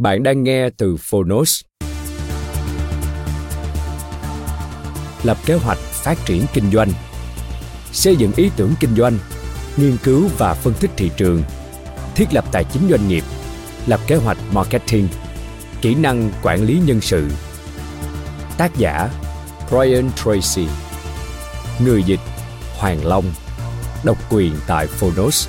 Bạn đang nghe từ Phonos. Lập kế hoạch phát triển kinh doanh. Xây dựng ý tưởng kinh doanh, nghiên cứu và phân tích thị trường, thiết lập tài chính doanh nghiệp, lập kế hoạch marketing, kỹ năng quản lý nhân sự. Tác giả Brian Tracy Người dịch Hoàng Long Độc quyền tại Phonos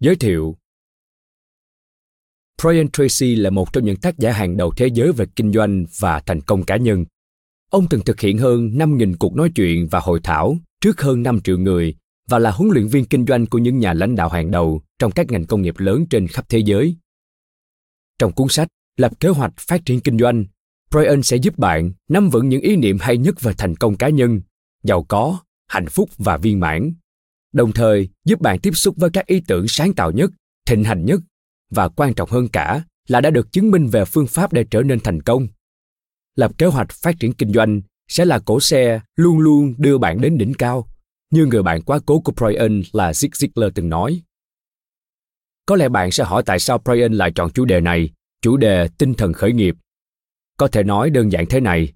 Giới thiệu Brian Tracy là một trong những tác giả hàng đầu thế giới về kinh doanh và thành công cá nhân. Ông từng thực hiện hơn 5.000 cuộc nói chuyện và hội thảo trước hơn 5 triệu người và là huấn luyện viên kinh doanh của những nhà lãnh đạo hàng đầu trong các ngành công nghiệp lớn trên khắp thế giới. Trong cuốn sách Lập kế hoạch phát triển kinh doanh, Brian sẽ giúp bạn nắm vững những ý niệm hay nhất về thành công cá nhân, giàu có, hạnh phúc và viên mãn đồng thời giúp bạn tiếp xúc với các ý tưởng sáng tạo nhất thịnh hành nhất và quan trọng hơn cả là đã được chứng minh về phương pháp để trở nên thành công lập kế hoạch phát triển kinh doanh sẽ là cổ xe luôn luôn đưa bạn đến đỉnh cao như người bạn quá cố của Brian là Zig Ziglar từng nói. Có lẽ bạn sẽ hỏi tại sao Brian lại chọn chủ đề này, chủ đề tinh thần khởi nghiệp. Có thể nói đơn giản thế này,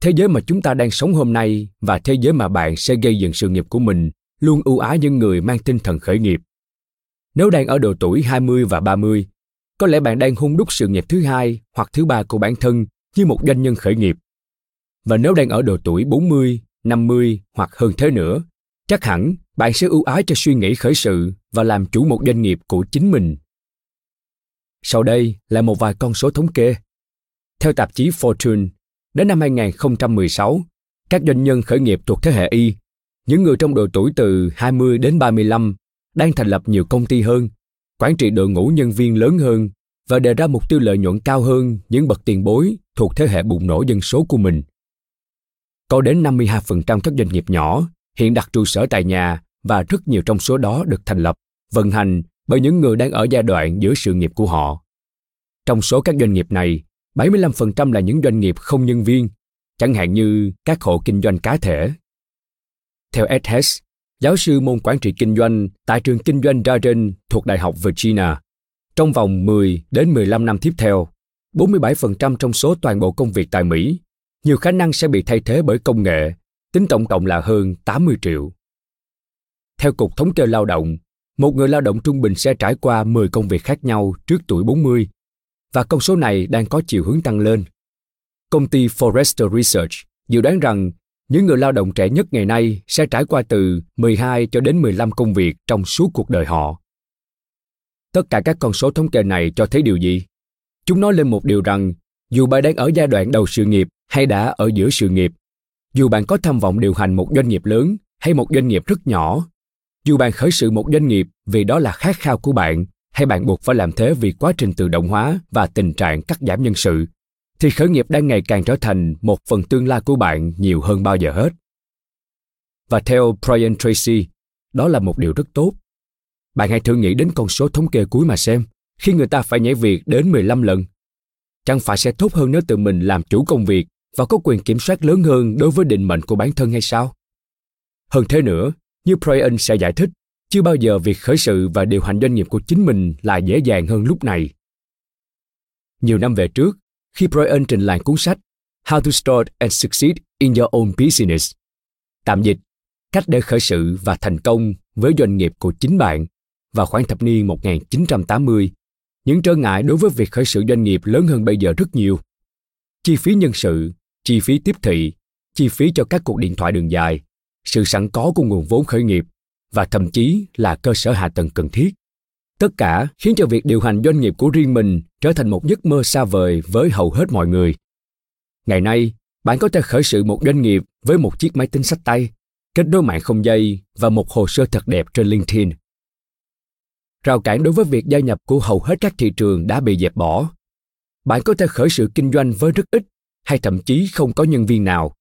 thế giới mà chúng ta đang sống hôm nay và thế giới mà bạn sẽ gây dựng sự nghiệp của mình luôn ưu ái những người mang tinh thần khởi nghiệp. Nếu đang ở độ tuổi 20 và 30, có lẽ bạn đang hung đúc sự nghiệp thứ hai hoặc thứ ba của bản thân như một doanh nhân khởi nghiệp. Và nếu đang ở độ tuổi 40, 50 hoặc hơn thế nữa, chắc hẳn bạn sẽ ưu ái cho suy nghĩ khởi sự và làm chủ một doanh nghiệp của chính mình. Sau đây là một vài con số thống kê. Theo tạp chí Fortune, đến năm 2016, các doanh nhân khởi nghiệp thuộc thế hệ Y những người trong độ tuổi từ 20 đến 35 đang thành lập nhiều công ty hơn, quản trị đội ngũ nhân viên lớn hơn và đề ra mục tiêu lợi nhuận cao hơn những bậc tiền bối thuộc thế hệ bùng nổ dân số của mình. Có đến 52% các doanh nghiệp nhỏ hiện đặt trụ sở tại nhà và rất nhiều trong số đó được thành lập, vận hành bởi những người đang ở giai đoạn giữa sự nghiệp của họ. Trong số các doanh nghiệp này, 75% là những doanh nghiệp không nhân viên, chẳng hạn như các hộ kinh doanh cá thể. Theo Ed Hess, giáo sư môn quản trị kinh doanh tại trường kinh doanh Darden thuộc Đại học Virginia, trong vòng 10 đến 15 năm tiếp theo, 47% trong số toàn bộ công việc tại Mỹ, nhiều khả năng sẽ bị thay thế bởi công nghệ, tính tổng cộng là hơn 80 triệu. Theo Cục Thống kê Lao động, một người lao động trung bình sẽ trải qua 10 công việc khác nhau trước tuổi 40, và con số này đang có chiều hướng tăng lên. Công ty Forrester Research dự đoán rằng những người lao động trẻ nhất ngày nay sẽ trải qua từ 12 cho đến 15 công việc trong suốt cuộc đời họ. Tất cả các con số thống kê này cho thấy điều gì? Chúng nói lên một điều rằng, dù bạn đang ở giai đoạn đầu sự nghiệp hay đã ở giữa sự nghiệp, dù bạn có tham vọng điều hành một doanh nghiệp lớn hay một doanh nghiệp rất nhỏ, dù bạn khởi sự một doanh nghiệp vì đó là khát khao của bạn hay bạn buộc phải làm thế vì quá trình tự động hóa và tình trạng cắt giảm nhân sự, thì khởi nghiệp đang ngày càng trở thành một phần tương lai của bạn nhiều hơn bao giờ hết. Và theo Brian Tracy, đó là một điều rất tốt. Bạn hãy thử nghĩ đến con số thống kê cuối mà xem, khi người ta phải nhảy việc đến 15 lần. Chẳng phải sẽ tốt hơn nếu tự mình làm chủ công việc và có quyền kiểm soát lớn hơn đối với định mệnh của bản thân hay sao? Hơn thế nữa, như Brian sẽ giải thích, chưa bao giờ việc khởi sự và điều hành doanh nghiệp của chính mình là dễ dàng hơn lúc này. Nhiều năm về trước, khi Brian trình làng cuốn sách How to Start and Succeed in Your Own Business, tạm dịch, cách để khởi sự và thành công với doanh nghiệp của chính bạn vào khoảng thập niên 1980, những trở ngại đối với việc khởi sự doanh nghiệp lớn hơn bây giờ rất nhiều. Chi phí nhân sự, chi phí tiếp thị, chi phí cho các cuộc điện thoại đường dài, sự sẵn có của nguồn vốn khởi nghiệp và thậm chí là cơ sở hạ tầng cần thiết. Tất cả khiến cho việc điều hành doanh nghiệp của riêng mình trở thành một giấc mơ xa vời với hầu hết mọi người. Ngày nay, bạn có thể khởi sự một doanh nghiệp với một chiếc máy tính sách tay, kết nối mạng không dây và một hồ sơ thật đẹp trên LinkedIn. Rào cản đối với việc gia nhập của hầu hết các thị trường đã bị dẹp bỏ. Bạn có thể khởi sự kinh doanh với rất ít hay thậm chí không có nhân viên nào.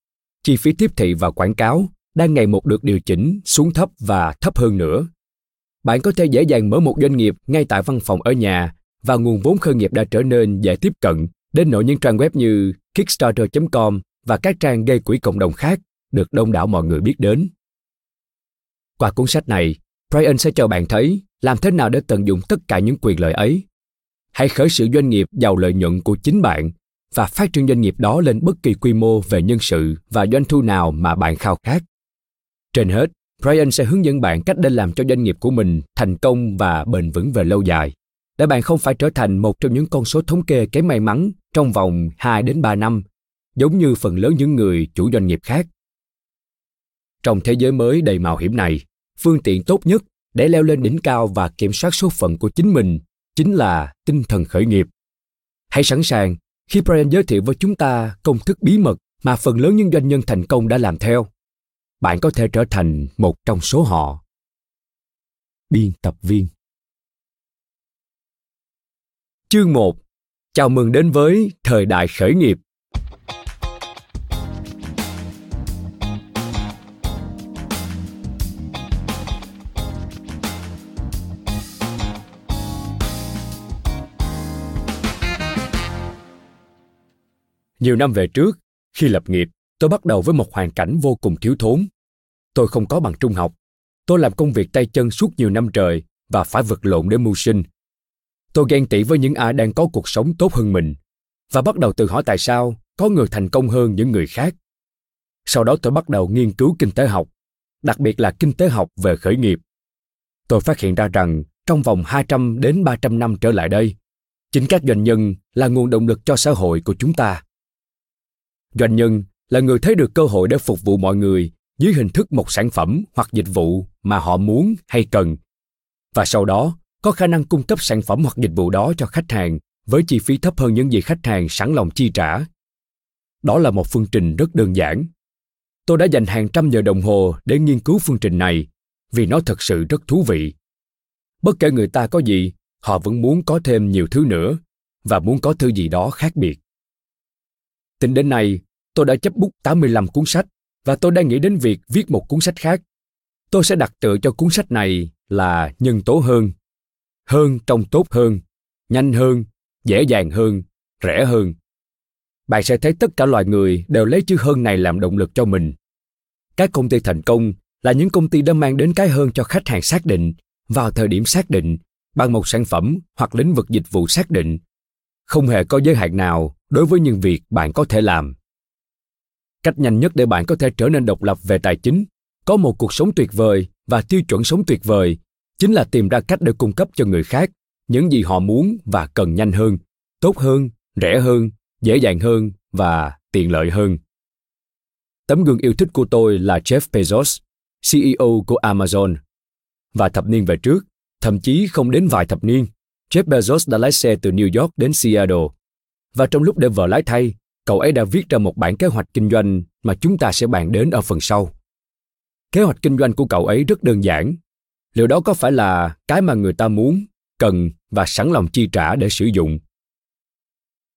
Chi phí tiếp thị và quảng cáo đang ngày một được điều chỉnh xuống thấp và thấp hơn nữa. Bạn có thể dễ dàng mở một doanh nghiệp ngay tại văn phòng ở nhà và nguồn vốn khởi nghiệp đã trở nên dễ tiếp cận đến nỗi những trang web như kickstarter.com và các trang gây quỹ cộng đồng khác được đông đảo mọi người biết đến. Qua cuốn sách này, Brian sẽ cho bạn thấy làm thế nào để tận dụng tất cả những quyền lợi ấy. Hãy khởi sự doanh nghiệp giàu lợi nhuận của chính bạn và phát triển doanh nghiệp đó lên bất kỳ quy mô về nhân sự và doanh thu nào mà bạn khao khát. Trên hết, Brian sẽ hướng dẫn bạn cách để làm cho doanh nghiệp của mình thành công và bền vững về lâu dài, để bạn không phải trở thành một trong những con số thống kê kém may mắn trong vòng 2 đến 3 năm, giống như phần lớn những người chủ doanh nghiệp khác. Trong thế giới mới đầy mạo hiểm này, phương tiện tốt nhất để leo lên đỉnh cao và kiểm soát số phận của chính mình chính là tinh thần khởi nghiệp. Hãy sẵn sàng khi Brian giới thiệu với chúng ta công thức bí mật mà phần lớn những doanh nhân thành công đã làm theo bạn có thể trở thành một trong số họ. Biên tập viên. Chương 1 chào mừng đến với thời đại khởi nghiệp. Nhiều năm về trước, khi lập nghiệp, tôi bắt đầu với một hoàn cảnh vô cùng thiếu thốn. Tôi không có bằng trung học. Tôi làm công việc tay chân suốt nhiều năm trời và phải vật lộn để mưu sinh. Tôi ghen tị với những ai đang có cuộc sống tốt hơn mình và bắt đầu tự hỏi tại sao có người thành công hơn những người khác. Sau đó tôi bắt đầu nghiên cứu kinh tế học, đặc biệt là kinh tế học về khởi nghiệp. Tôi phát hiện ra rằng trong vòng 200 đến 300 năm trở lại đây, chính các doanh nhân là nguồn động lực cho xã hội của chúng ta. Doanh nhân là người thấy được cơ hội để phục vụ mọi người dưới hình thức một sản phẩm hoặc dịch vụ mà họ muốn hay cần. Và sau đó, có khả năng cung cấp sản phẩm hoặc dịch vụ đó cho khách hàng với chi phí thấp hơn những gì khách hàng sẵn lòng chi trả. Đó là một phương trình rất đơn giản. Tôi đã dành hàng trăm giờ đồng hồ để nghiên cứu phương trình này vì nó thật sự rất thú vị. Bất kể người ta có gì, họ vẫn muốn có thêm nhiều thứ nữa và muốn có thứ gì đó khác biệt. Tính đến nay tôi đã chấp bút 85 cuốn sách và tôi đang nghĩ đến việc viết một cuốn sách khác. Tôi sẽ đặt tựa cho cuốn sách này là nhân tố hơn. Hơn trong tốt hơn, nhanh hơn, dễ dàng hơn, rẻ hơn. Bạn sẽ thấy tất cả loài người đều lấy chữ hơn này làm động lực cho mình. Các công ty thành công là những công ty đã mang đến cái hơn cho khách hàng xác định vào thời điểm xác định bằng một sản phẩm hoặc lĩnh vực dịch vụ xác định không hề có giới hạn nào đối với những việc bạn có thể làm cách nhanh nhất để bạn có thể trở nên độc lập về tài chính, có một cuộc sống tuyệt vời và tiêu chuẩn sống tuyệt vời, chính là tìm ra cách để cung cấp cho người khác những gì họ muốn và cần nhanh hơn, tốt hơn, rẻ hơn, dễ dàng hơn và tiện lợi hơn. Tấm gương yêu thích của tôi là jeff bezos ceo của amazon. Và thập niên về trước, thậm chí không đến vài thập niên, jeff bezos đã lái xe từ new york đến seattle. Và trong lúc để vợ lái thay cậu ấy đã viết ra một bản kế hoạch kinh doanh mà chúng ta sẽ bàn đến ở phần sau. Kế hoạch kinh doanh của cậu ấy rất đơn giản. Liệu đó có phải là cái mà người ta muốn, cần và sẵn lòng chi trả để sử dụng?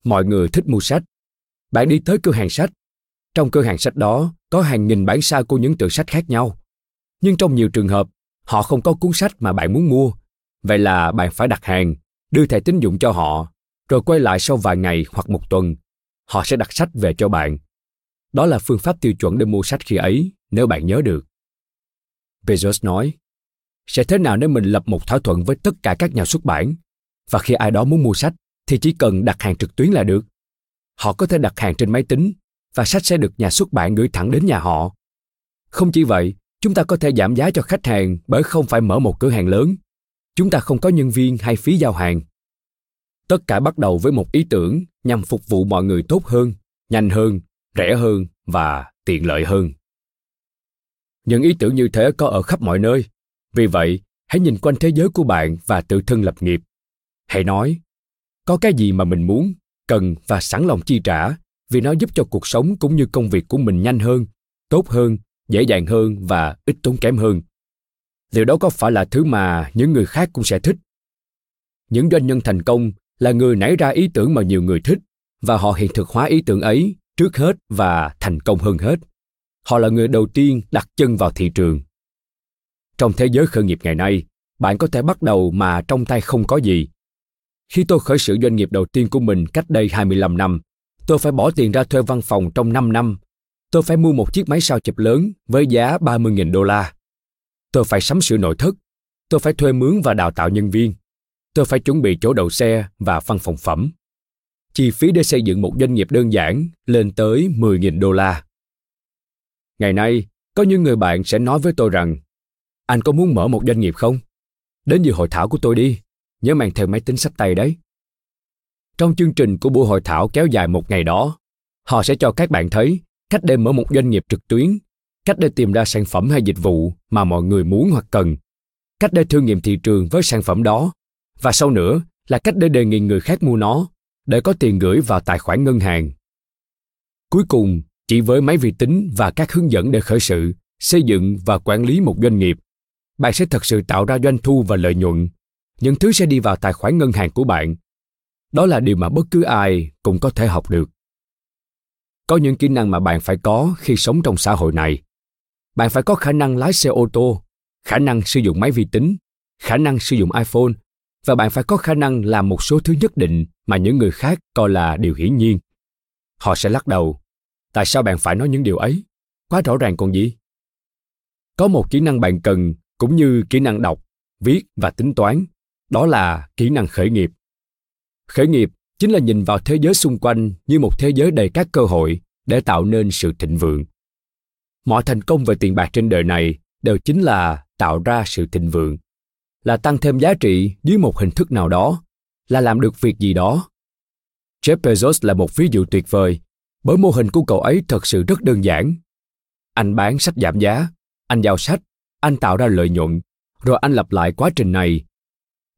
Mọi người thích mua sách. Bạn đi tới cửa hàng sách. Trong cửa hàng sách đó có hàng nghìn bản sao của những tựa sách khác nhau. Nhưng trong nhiều trường hợp họ không có cuốn sách mà bạn muốn mua. Vậy là bạn phải đặt hàng đưa thẻ tín dụng cho họ rồi quay lại sau vài ngày hoặc một tuần họ sẽ đặt sách về cho bạn. Đó là phương pháp tiêu chuẩn để mua sách khi ấy, nếu bạn nhớ được. Bezos nói, sẽ thế nào nếu mình lập một thỏa thuận với tất cả các nhà xuất bản? Và khi ai đó muốn mua sách, thì chỉ cần đặt hàng trực tuyến là được. Họ có thể đặt hàng trên máy tính, và sách sẽ được nhà xuất bản gửi thẳng đến nhà họ. Không chỉ vậy, chúng ta có thể giảm giá cho khách hàng bởi không phải mở một cửa hàng lớn. Chúng ta không có nhân viên hay phí giao hàng tất cả bắt đầu với một ý tưởng nhằm phục vụ mọi người tốt hơn, nhanh hơn, rẻ hơn và tiện lợi hơn. Những ý tưởng như thế có ở khắp mọi nơi. Vì vậy, hãy nhìn quanh thế giới của bạn và tự thân lập nghiệp. Hãy nói, có cái gì mà mình muốn, cần và sẵn lòng chi trả vì nó giúp cho cuộc sống cũng như công việc của mình nhanh hơn, tốt hơn, dễ dàng hơn và ít tốn kém hơn? Liệu đó có phải là thứ mà những người khác cũng sẽ thích? Những doanh nhân thành công là người nảy ra ý tưởng mà nhiều người thích và họ hiện thực hóa ý tưởng ấy trước hết và thành công hơn hết họ là người đầu tiên đặt chân vào thị trường trong thế giới khởi nghiệp ngày nay bạn có thể bắt đầu mà trong tay không có gì khi tôi khởi sự doanh nghiệp đầu tiên của mình cách đây 25 năm, tôi phải bỏ tiền ra thuê văn phòng trong 5 năm. Tôi phải mua một chiếc máy sao chụp lớn với giá 30.000 đô la. Tôi phải sắm sửa nội thất. Tôi phải thuê mướn và đào tạo nhân viên. Tôi phải chuẩn bị chỗ đậu xe và văn phòng phẩm. Chi phí để xây dựng một doanh nghiệp đơn giản lên tới 10.000 đô la. Ngày nay, có những người bạn sẽ nói với tôi rằng anh có muốn mở một doanh nghiệp không? Đến dự hội thảo của tôi đi nhớ mang theo máy tính sách tay đấy. Trong chương trình của buổi hội thảo kéo dài một ngày đó, họ sẽ cho các bạn thấy cách để mở một doanh nghiệp trực tuyến, cách để tìm ra sản phẩm hay dịch vụ mà mọi người muốn hoặc cần, cách để thử nghiệm thị trường với sản phẩm đó, và sau nữa là cách để đề nghị người khác mua nó, để có tiền gửi vào tài khoản ngân hàng. Cuối cùng, chỉ với máy vi tính và các hướng dẫn để khởi sự, xây dựng và quản lý một doanh nghiệp, bạn sẽ thật sự tạo ra doanh thu và lợi nhuận. Những thứ sẽ đi vào tài khoản ngân hàng của bạn. Đó là điều mà bất cứ ai cũng có thể học được. Có những kỹ năng mà bạn phải có khi sống trong xã hội này. Bạn phải có khả năng lái xe ô tô khả năng sử dụng máy vi tính khả năng sử dụng iphone và bạn phải có khả năng làm một số thứ nhất định mà những người khác coi là điều hiển nhiên. Họ sẽ lắc đầu, tại sao bạn phải nói những điều ấy? Quá rõ ràng còn gì. Có một kỹ năng bạn cần cũng như kỹ năng đọc, viết và tính toán, đó là kỹ năng khởi nghiệp. Khởi nghiệp chính là nhìn vào thế giới xung quanh như một thế giới đầy các cơ hội để tạo nên sự thịnh vượng. Mọi thành công về tiền bạc trên đời này đều chính là tạo ra sự thịnh vượng là tăng thêm giá trị dưới một hình thức nào đó, là làm được việc gì đó. Jeff bezos là một ví dụ tuyệt vời, bởi mô hình của cậu ấy thật sự rất đơn giản. Anh bán sách giảm giá, anh giao sách, anh tạo ra lợi nhuận, rồi anh lặp lại quá trình này.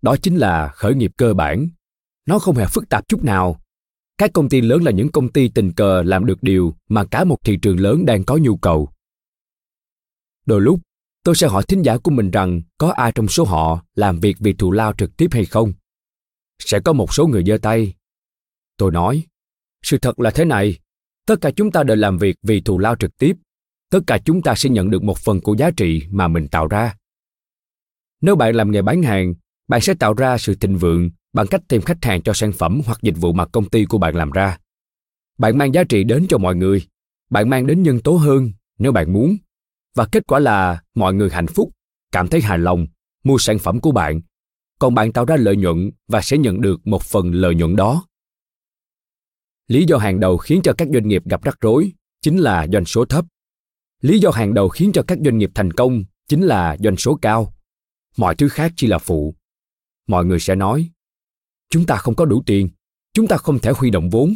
Đó chính là khởi nghiệp cơ bản. Nó không hề phức tạp chút nào. Các công ty lớn là những công ty tình cờ làm được điều mà cả một thị trường lớn đang có nhu cầu. Đôi lúc tôi sẽ hỏi thính giả của mình rằng có ai trong số họ làm việc vì thù lao trực tiếp hay không? Sẽ có một số người giơ tay. Tôi nói, sự thật là thế này, tất cả chúng ta đều làm việc vì thù lao trực tiếp. Tất cả chúng ta sẽ nhận được một phần của giá trị mà mình tạo ra. Nếu bạn làm nghề bán hàng, bạn sẽ tạo ra sự thịnh vượng bằng cách tìm khách hàng cho sản phẩm hoặc dịch vụ mà công ty của bạn làm ra. Bạn mang giá trị đến cho mọi người. Bạn mang đến nhân tố hơn nếu bạn muốn và kết quả là mọi người hạnh phúc, cảm thấy hài lòng, mua sản phẩm của bạn. Còn bạn tạo ra lợi nhuận và sẽ nhận được một phần lợi nhuận đó. Lý do hàng đầu khiến cho các doanh nghiệp gặp rắc rối chính là doanh số thấp. Lý do hàng đầu khiến cho các doanh nghiệp thành công chính là doanh số cao. Mọi thứ khác chỉ là phụ. Mọi người sẽ nói, chúng ta không có đủ tiền, chúng ta không thể huy động vốn.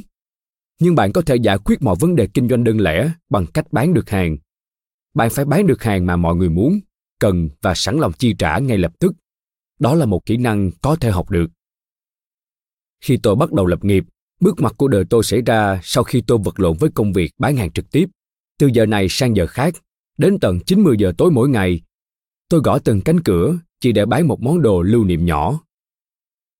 Nhưng bạn có thể giải quyết mọi vấn đề kinh doanh đơn lẻ bằng cách bán được hàng bạn phải bán được hàng mà mọi người muốn cần và sẵn lòng chi trả ngay lập tức đó là một kỹ năng có thể học được khi tôi bắt đầu lập nghiệp bước ngoặt của đời tôi xảy ra sau khi tôi vật lộn với công việc bán hàng trực tiếp từ giờ này sang giờ khác đến tận 90 giờ tối mỗi ngày tôi gõ từng cánh cửa chỉ để bán một món đồ lưu niệm nhỏ.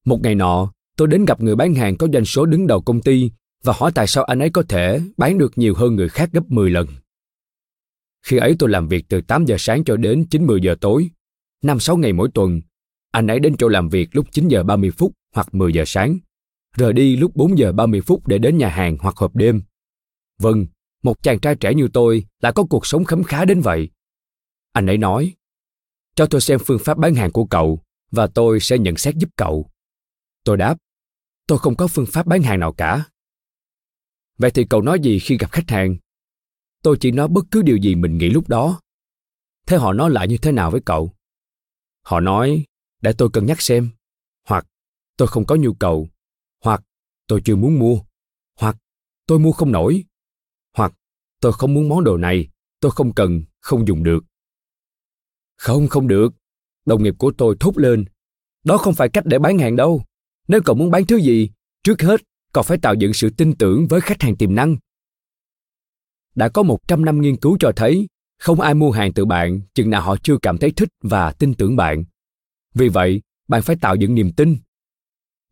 Một ngày nọ, tôi đến gặp người bán hàng có doanh số đứng đầu công ty và hỏi tại sao anh ấy có thể bán được nhiều hơn người khác gấp 10 lần. Khi ấy tôi làm việc từ 8 giờ sáng cho đến 9-10 giờ tối, 5-6 ngày mỗi tuần. Anh ấy đến chỗ làm việc lúc 9 giờ 30 phút hoặc 10 giờ sáng, rời đi lúc 4 giờ 30 phút để đến nhà hàng hoặc hộp đêm. Vâng, một chàng trai trẻ như tôi lại có cuộc sống khấm khá đến vậy. Anh ấy nói, cho tôi xem phương pháp bán hàng của cậu và tôi sẽ nhận xét giúp cậu. Tôi đáp, tôi không có phương pháp bán hàng nào cả. Vậy thì cậu nói gì khi gặp khách hàng? Tôi chỉ nói bất cứ điều gì mình nghĩ lúc đó. Thế họ nói lại như thế nào với cậu? Họ nói, để tôi cân nhắc xem. Hoặc, tôi không có nhu cầu. Hoặc, tôi chưa muốn mua. Hoặc, tôi mua không nổi. Hoặc, tôi không muốn món đồ này, tôi không cần, không dùng được. Không, không được. Đồng nghiệp của tôi thốt lên. Đó không phải cách để bán hàng đâu. Nếu cậu muốn bán thứ gì, trước hết cậu phải tạo dựng sự tin tưởng với khách hàng tiềm năng. Đã có 100 năm nghiên cứu cho thấy không ai mua hàng từ bạn chừng nào họ chưa cảm thấy thích và tin tưởng bạn. Vì vậy, bạn phải tạo dựng niềm tin.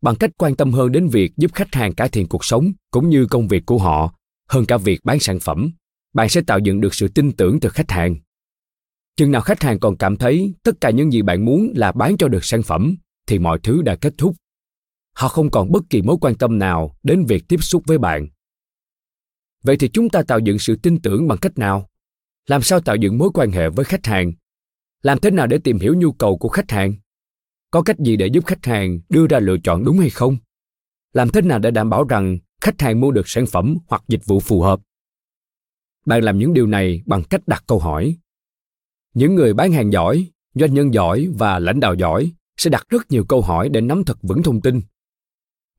Bằng cách quan tâm hơn đến việc giúp khách hàng cải thiện cuộc sống cũng như công việc của họ, hơn cả việc bán sản phẩm, bạn sẽ tạo dựng được sự tin tưởng từ khách hàng. Chừng nào khách hàng còn cảm thấy tất cả những gì bạn muốn là bán cho được sản phẩm, thì mọi thứ đã kết thúc họ không còn bất kỳ mối quan tâm nào đến việc tiếp xúc với bạn vậy thì chúng ta tạo dựng sự tin tưởng bằng cách nào? Làm sao tạo dựng mối quan hệ với khách hàng? Làm thế nào để tìm hiểu nhu cầu của khách hàng? Có cách gì để giúp khách hàng đưa ra lựa chọn đúng hay không? Làm thế nào để đảm bảo rằng khách hàng mua được sản phẩm hoặc dịch vụ phù hợp? Bạn làm những điều này bằng cách đặt câu hỏi. Những người bán hàng giỏi doanh nhân giỏi và lãnh đạo giỏi sẽ đặt rất nhiều câu hỏi để nắm thật vững thông tin.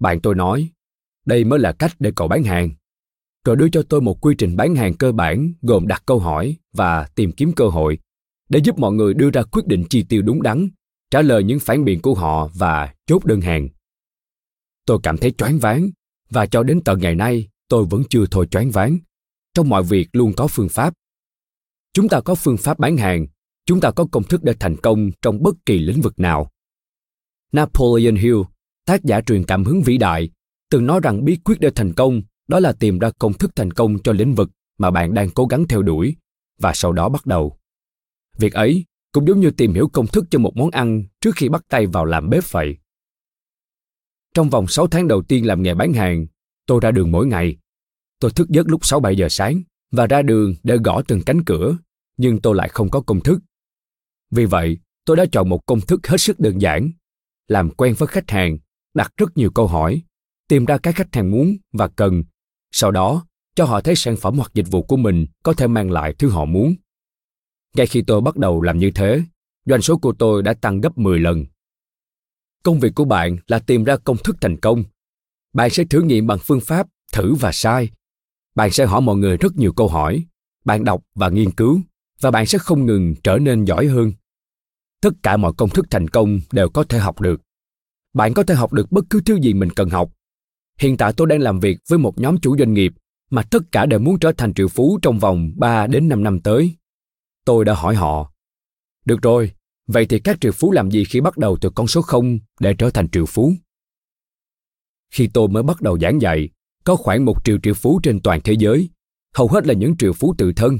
Bạn tôi nói, đây mới là cách để cậu bán hàng. Rồi đưa cho tôi một quy trình bán hàng cơ bản gồm đặt câu hỏi và tìm kiếm cơ hội để giúp mọi người đưa ra quyết định chi tiêu đúng đắn, trả lời những phản biện của họ và chốt đơn hàng. Tôi cảm thấy choáng váng và cho đến tận ngày nay tôi vẫn chưa thôi choáng váng. Trong mọi việc luôn có phương pháp. Chúng ta có phương pháp bán hàng, chúng ta có công thức để thành công trong bất kỳ lĩnh vực nào. Napoleon Hill tác giả truyền cảm hứng vĩ đại, từng nói rằng bí quyết để thành công đó là tìm ra công thức thành công cho lĩnh vực mà bạn đang cố gắng theo đuổi và sau đó bắt đầu. Việc ấy cũng giống như tìm hiểu công thức cho một món ăn trước khi bắt tay vào làm bếp vậy. Trong vòng 6 tháng đầu tiên làm nghề bán hàng, tôi ra đường mỗi ngày. Tôi thức giấc lúc 6-7 giờ sáng và ra đường để gõ từng cánh cửa, nhưng tôi lại không có công thức. Vì vậy, tôi đã chọn một công thức hết sức đơn giản, làm quen với khách hàng đặt rất nhiều câu hỏi tìm ra cái khách hàng muốn và cần sau đó, cho họ thấy sản phẩm hoặc dịch vụ của mình có thể mang lại thứ họ muốn. Ngay khi tôi bắt đầu làm như thế, doanh số của tôi đã tăng gấp 10 lần. Công việc của bạn là tìm ra công thức thành công. Bạn sẽ thử nghiệm bằng phương pháp thử và sai. Bạn sẽ hỏi mọi người rất nhiều câu hỏi, bạn đọc và nghiên cứu, và bạn sẽ không ngừng trở nên giỏi hơn. Tất cả mọi công thức thành công đều có thể học được. Bạn có thể học được bất cứ thứ gì mình cần học. Hiện tại tôi đang làm việc với một nhóm chủ doanh nghiệp mà tất cả đều muốn trở thành triệu phú trong vòng 3 đến 5 năm tới. Tôi đã hỏi họ, được rồi, vậy thì các triệu phú làm gì khi bắt đầu từ con số 0 để trở thành triệu phú? Khi tôi mới bắt đầu giảng dạy, có khoảng một triệu triệu phú trên toàn thế giới, hầu hết là những triệu phú tự thân.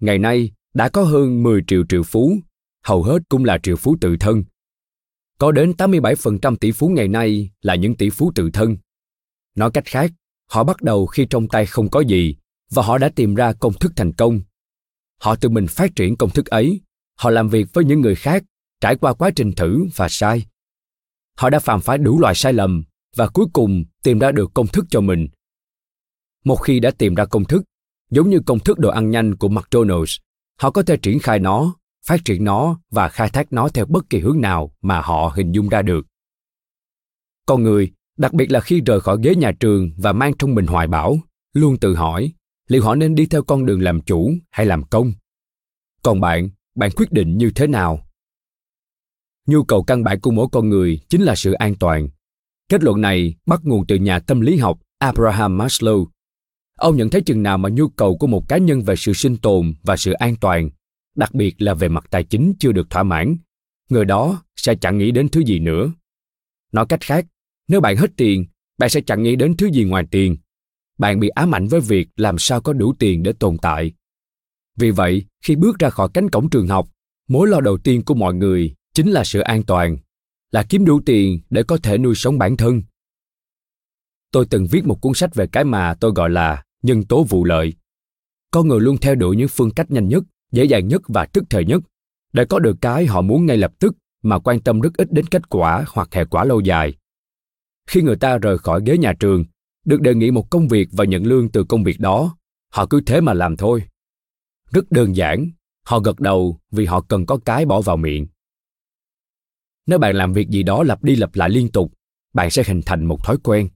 Ngày nay, đã có hơn 10 triệu triệu phú, hầu hết cũng là triệu phú tự thân, có đến 87% tỷ phú ngày nay là những tỷ phú tự thân. Nói cách khác, họ bắt đầu khi trong tay không có gì và họ đã tìm ra công thức thành công. Họ tự mình phát triển công thức ấy, họ làm việc với những người khác, trải qua quá trình thử và sai. Họ đã phạm phải đủ loại sai lầm và cuối cùng tìm ra được công thức cho mình. Một khi đã tìm ra công thức, giống như công thức đồ ăn nhanh của McDonald's, họ có thể triển khai nó phát triển nó và khai thác nó theo bất kỳ hướng nào mà họ hình dung ra được con người đặc biệt là khi rời khỏi ghế nhà trường và mang trong mình hoài bão luôn tự hỏi liệu họ nên đi theo con đường làm chủ hay làm công. Còn bạn bạn quyết định như thế nào? Nhu cầu căn bản của mỗi con người chính là sự an toàn. Kết luận này bắt nguồn từ nhà tâm lý học abraham maslow. Ông nhận thấy chừng nào mà nhu cầu của một cá nhân về sự sinh tồn và sự an toàn, đặc biệt là về mặt tài chính chưa được thỏa mãn, người đó sẽ chẳng nghĩ đến thứ gì nữa. Nói cách khác nếu bạn hết tiền, bạn sẽ chẳng nghĩ đến thứ gì ngoài tiền. Bạn bị ám ảnh với việc làm sao có đủ tiền để tồn tại. Vì vậy, khi bước ra khỏi cánh cổng trường học, mối lo đầu tiên của mọi người chính là sự an toàn, là kiếm đủ tiền để có thể nuôi sống bản thân. Tôi từng viết một cuốn sách về cái mà tôi gọi là nhân tố vụ lợi. Con người luôn theo đuổi những phương cách nhanh nhất, dễ dàng nhất và tức thời nhất. Để có được cái họ muốn ngay lập tức mà quan tâm rất ít đến kết quả hoặc hệ quả lâu dài khi người ta rời khỏi ghế nhà trường, được đề nghị một công việc và nhận lương từ công việc đó, họ cứ thế mà làm thôi. Rất đơn giản, họ gật đầu vì họ cần có cái bỏ vào miệng. Nếu bạn làm việc gì đó lặp đi lặp lại liên tục, bạn sẽ hình thành một thói quen.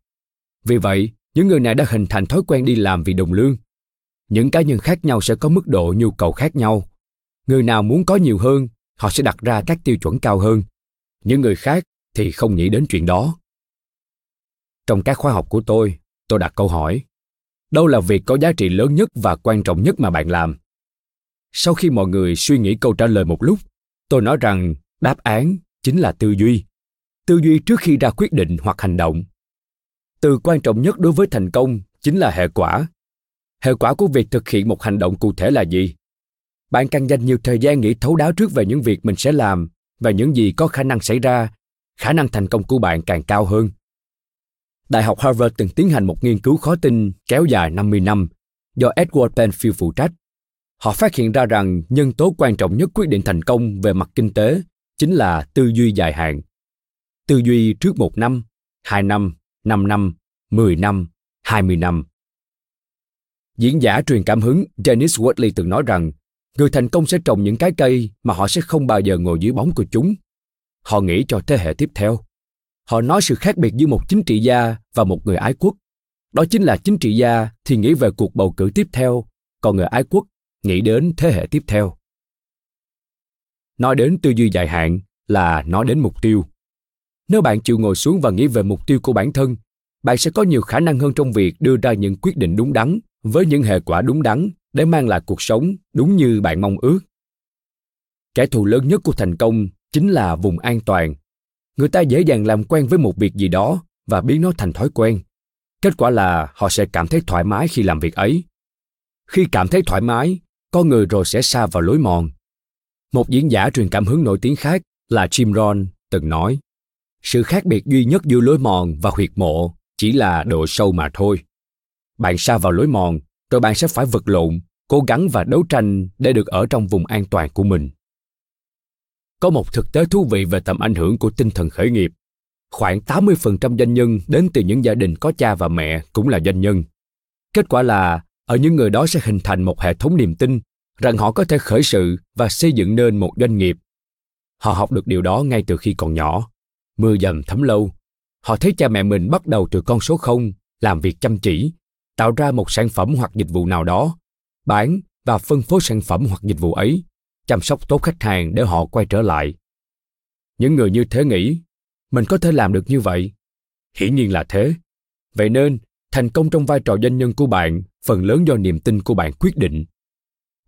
Vì vậy, những người này đã hình thành thói quen đi làm vì đồng lương. Những cá nhân khác nhau sẽ có mức độ nhu cầu khác nhau. Người nào muốn có nhiều hơn, họ sẽ đặt ra các tiêu chuẩn cao hơn. Những người khác thì không nghĩ đến chuyện đó trong các khóa học của tôi tôi đặt câu hỏi, đâu là việc có giá trị lớn nhất và quan trọng nhất mà bạn làm? Sau khi mọi người suy nghĩ câu trả lời một lúc, tôi nói rằng đáp án chính là tư duy. Tư duy trước khi ra quyết định hoặc hành động. Từ quan trọng nhất đối với thành công chính là hệ quả. Hệ quả của việc thực hiện một hành động cụ thể là gì? Bạn càng dành nhiều thời gian nghĩ thấu đáo trước về những việc mình sẽ làm và những gì có khả năng xảy ra, khả năng thành công của bạn càng cao hơn. Đại học Harvard từng tiến hành một nghiên cứu khó tin kéo dài 50 năm do Edward Penfield phụ trách. Họ phát hiện ra rằng nhân tố quan trọng nhất quyết định thành công về mặt kinh tế chính là tư duy dài hạn. Tư duy trước một năm, hai năm, năm năm, mười năm, hai mươi năm. Diễn giả truyền cảm hứng Dennis Wortley từng nói rằng người thành công sẽ trồng những cái cây mà họ sẽ không bao giờ ngồi dưới bóng của chúng. Họ nghĩ cho thế hệ tiếp theo. Họ nói sự khác biệt giữa một chính trị gia và một người ái quốc. Đó chính là chính trị gia thì nghĩ về cuộc bầu cử tiếp theo, còn người ái quốc nghĩ đến thế hệ tiếp theo. Nói đến tư duy dài hạn là nói đến mục tiêu. Nếu bạn chịu ngồi xuống và nghĩ về mục tiêu của bản thân, bạn sẽ có nhiều khả năng hơn trong việc đưa ra những quyết định đúng đắn với những hệ quả đúng đắn để mang lại cuộc sống đúng như bạn mong ước. Kẻ thù lớn nhất của thành công chính là vùng an toàn người ta dễ dàng làm quen với một việc gì đó và biến nó thành thói quen. Kết quả là họ sẽ cảm thấy thoải mái khi làm việc ấy. Khi cảm thấy thoải mái con người rồi sẽ xa vào lối mòn. Một diễn giả truyền cảm hứng nổi tiếng khác là jim rohn từng nói, sự khác biệt duy nhất giữa lối mòn và huyệt mộ chỉ là độ sâu mà thôi. Bạn xa vào lối mòn rồi bạn sẽ phải vật lộn, cố gắng và đấu tranh để được ở trong vùng an toàn của mình có một thực tế thú vị về tầm ảnh hưởng của tinh thần khởi nghiệp. Khoảng 80% doanh nhân đến từ những gia đình có cha và mẹ cũng là doanh nhân. Kết quả là ở những người đó sẽ hình thành một hệ thống niềm tin rằng họ có thể khởi sự và xây dựng nên một doanh nghiệp. Họ học được điều đó ngay từ khi còn nhỏ. Mưa dầm thấm lâu. Họ thấy cha mẹ mình bắt đầu từ con số không, làm việc chăm chỉ, tạo ra một sản phẩm hoặc dịch vụ nào đó, bán và phân phối sản phẩm hoặc dịch vụ ấy chăm sóc tốt khách hàng để họ quay trở lại. Những người như thế nghĩ, mình có thể làm được như vậy. Hiển nhiên là thế. Vậy nên, thành công trong vai trò doanh nhân của bạn, phần lớn do niềm tin của bạn quyết định.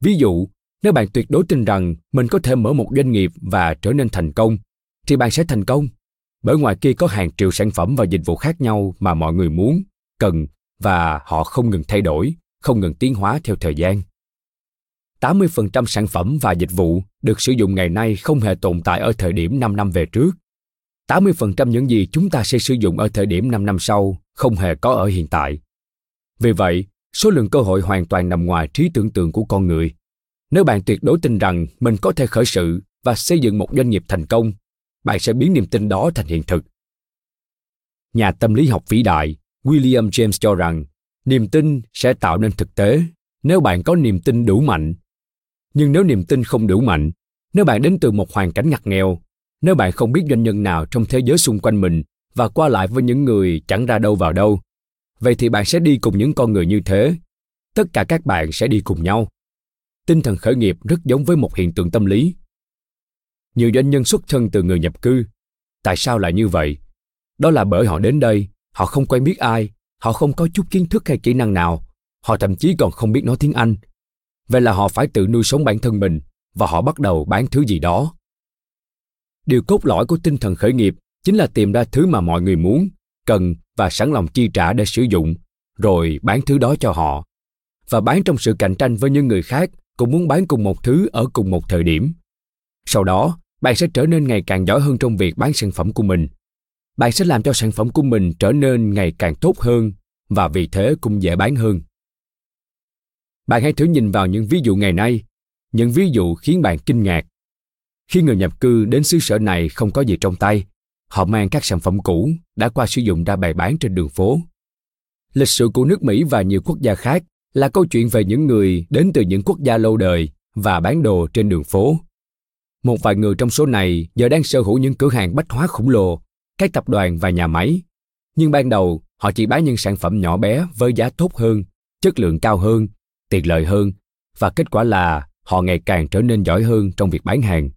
Ví dụ, nếu bạn tuyệt đối tin rằng mình có thể mở một doanh nghiệp và trở nên thành công, thì bạn sẽ thành công. Bởi ngoài kia có hàng triệu sản phẩm và dịch vụ khác nhau mà mọi người muốn, cần và họ không ngừng thay đổi, không ngừng tiến hóa theo thời gian. 80% sản phẩm và dịch vụ được sử dụng ngày nay không hề tồn tại ở thời điểm 5 năm về trước. 80% những gì chúng ta sẽ sử dụng ở thời điểm 5 năm sau không hề có ở hiện tại. Vì vậy, số lượng cơ hội hoàn toàn nằm ngoài trí tưởng tượng của con người. Nếu bạn tuyệt đối tin rằng mình có thể khởi sự và xây dựng một doanh nghiệp thành công, bạn sẽ biến niềm tin đó thành hiện thực. Nhà tâm lý học vĩ đại William James cho rằng niềm tin sẽ tạo nên thực tế nếu bạn có niềm tin đủ mạnh nhưng nếu niềm tin không đủ mạnh, nếu bạn đến từ một hoàn cảnh ngặt nghèo, nếu bạn không biết doanh nhân nào trong thế giới xung quanh mình và qua lại với những người chẳng ra đâu vào đâu, vậy thì bạn sẽ đi cùng những con người như thế. Tất cả các bạn sẽ đi cùng nhau. Tinh thần khởi nghiệp rất giống với một hiện tượng tâm lý. Nhiều doanh nhân xuất thân từ người nhập cư. Tại sao lại như vậy? Đó là bởi họ đến đây, họ không quen biết ai, họ không có chút kiến thức hay kỹ năng nào, họ thậm chí còn không biết nói tiếng anh vậy là họ phải tự nuôi sống bản thân mình và họ bắt đầu bán thứ gì đó. Điều cốt lõi của tinh thần khởi nghiệp chính là tìm ra thứ mà mọi người muốn, cần và sẵn lòng chi trả để sử dụng, rồi bán thứ đó cho họ. Và bán trong sự cạnh tranh với những người khác cũng muốn bán cùng một thứ ở cùng một thời điểm. Sau đó, bạn sẽ trở nên ngày càng giỏi hơn trong việc bán sản phẩm của mình. Bạn sẽ làm cho sản phẩm của mình trở nên ngày càng tốt hơn và vì thế cũng dễ bán hơn bạn hãy thử nhìn vào những ví dụ ngày nay, những ví dụ khiến bạn kinh ngạc. Khi người nhập cư đến xứ sở này không có gì trong tay, họ mang các sản phẩm cũ đã qua sử dụng ra bày bán trên đường phố. Lịch sử của nước mỹ và nhiều quốc gia khác là câu chuyện về những người đến từ những quốc gia lâu đời và bán đồ trên đường phố. Một vài người trong số này giờ đang sở hữu những cửa hàng bách hóa khổng lồ, các tập đoàn và nhà máy. Nhưng ban đầu, họ chỉ bán những sản phẩm nhỏ bé với giá tốt hơn, chất lượng cao hơn tiện lợi hơn, và kết quả là họ ngày càng trở nên giỏi hơn trong việc bán hàng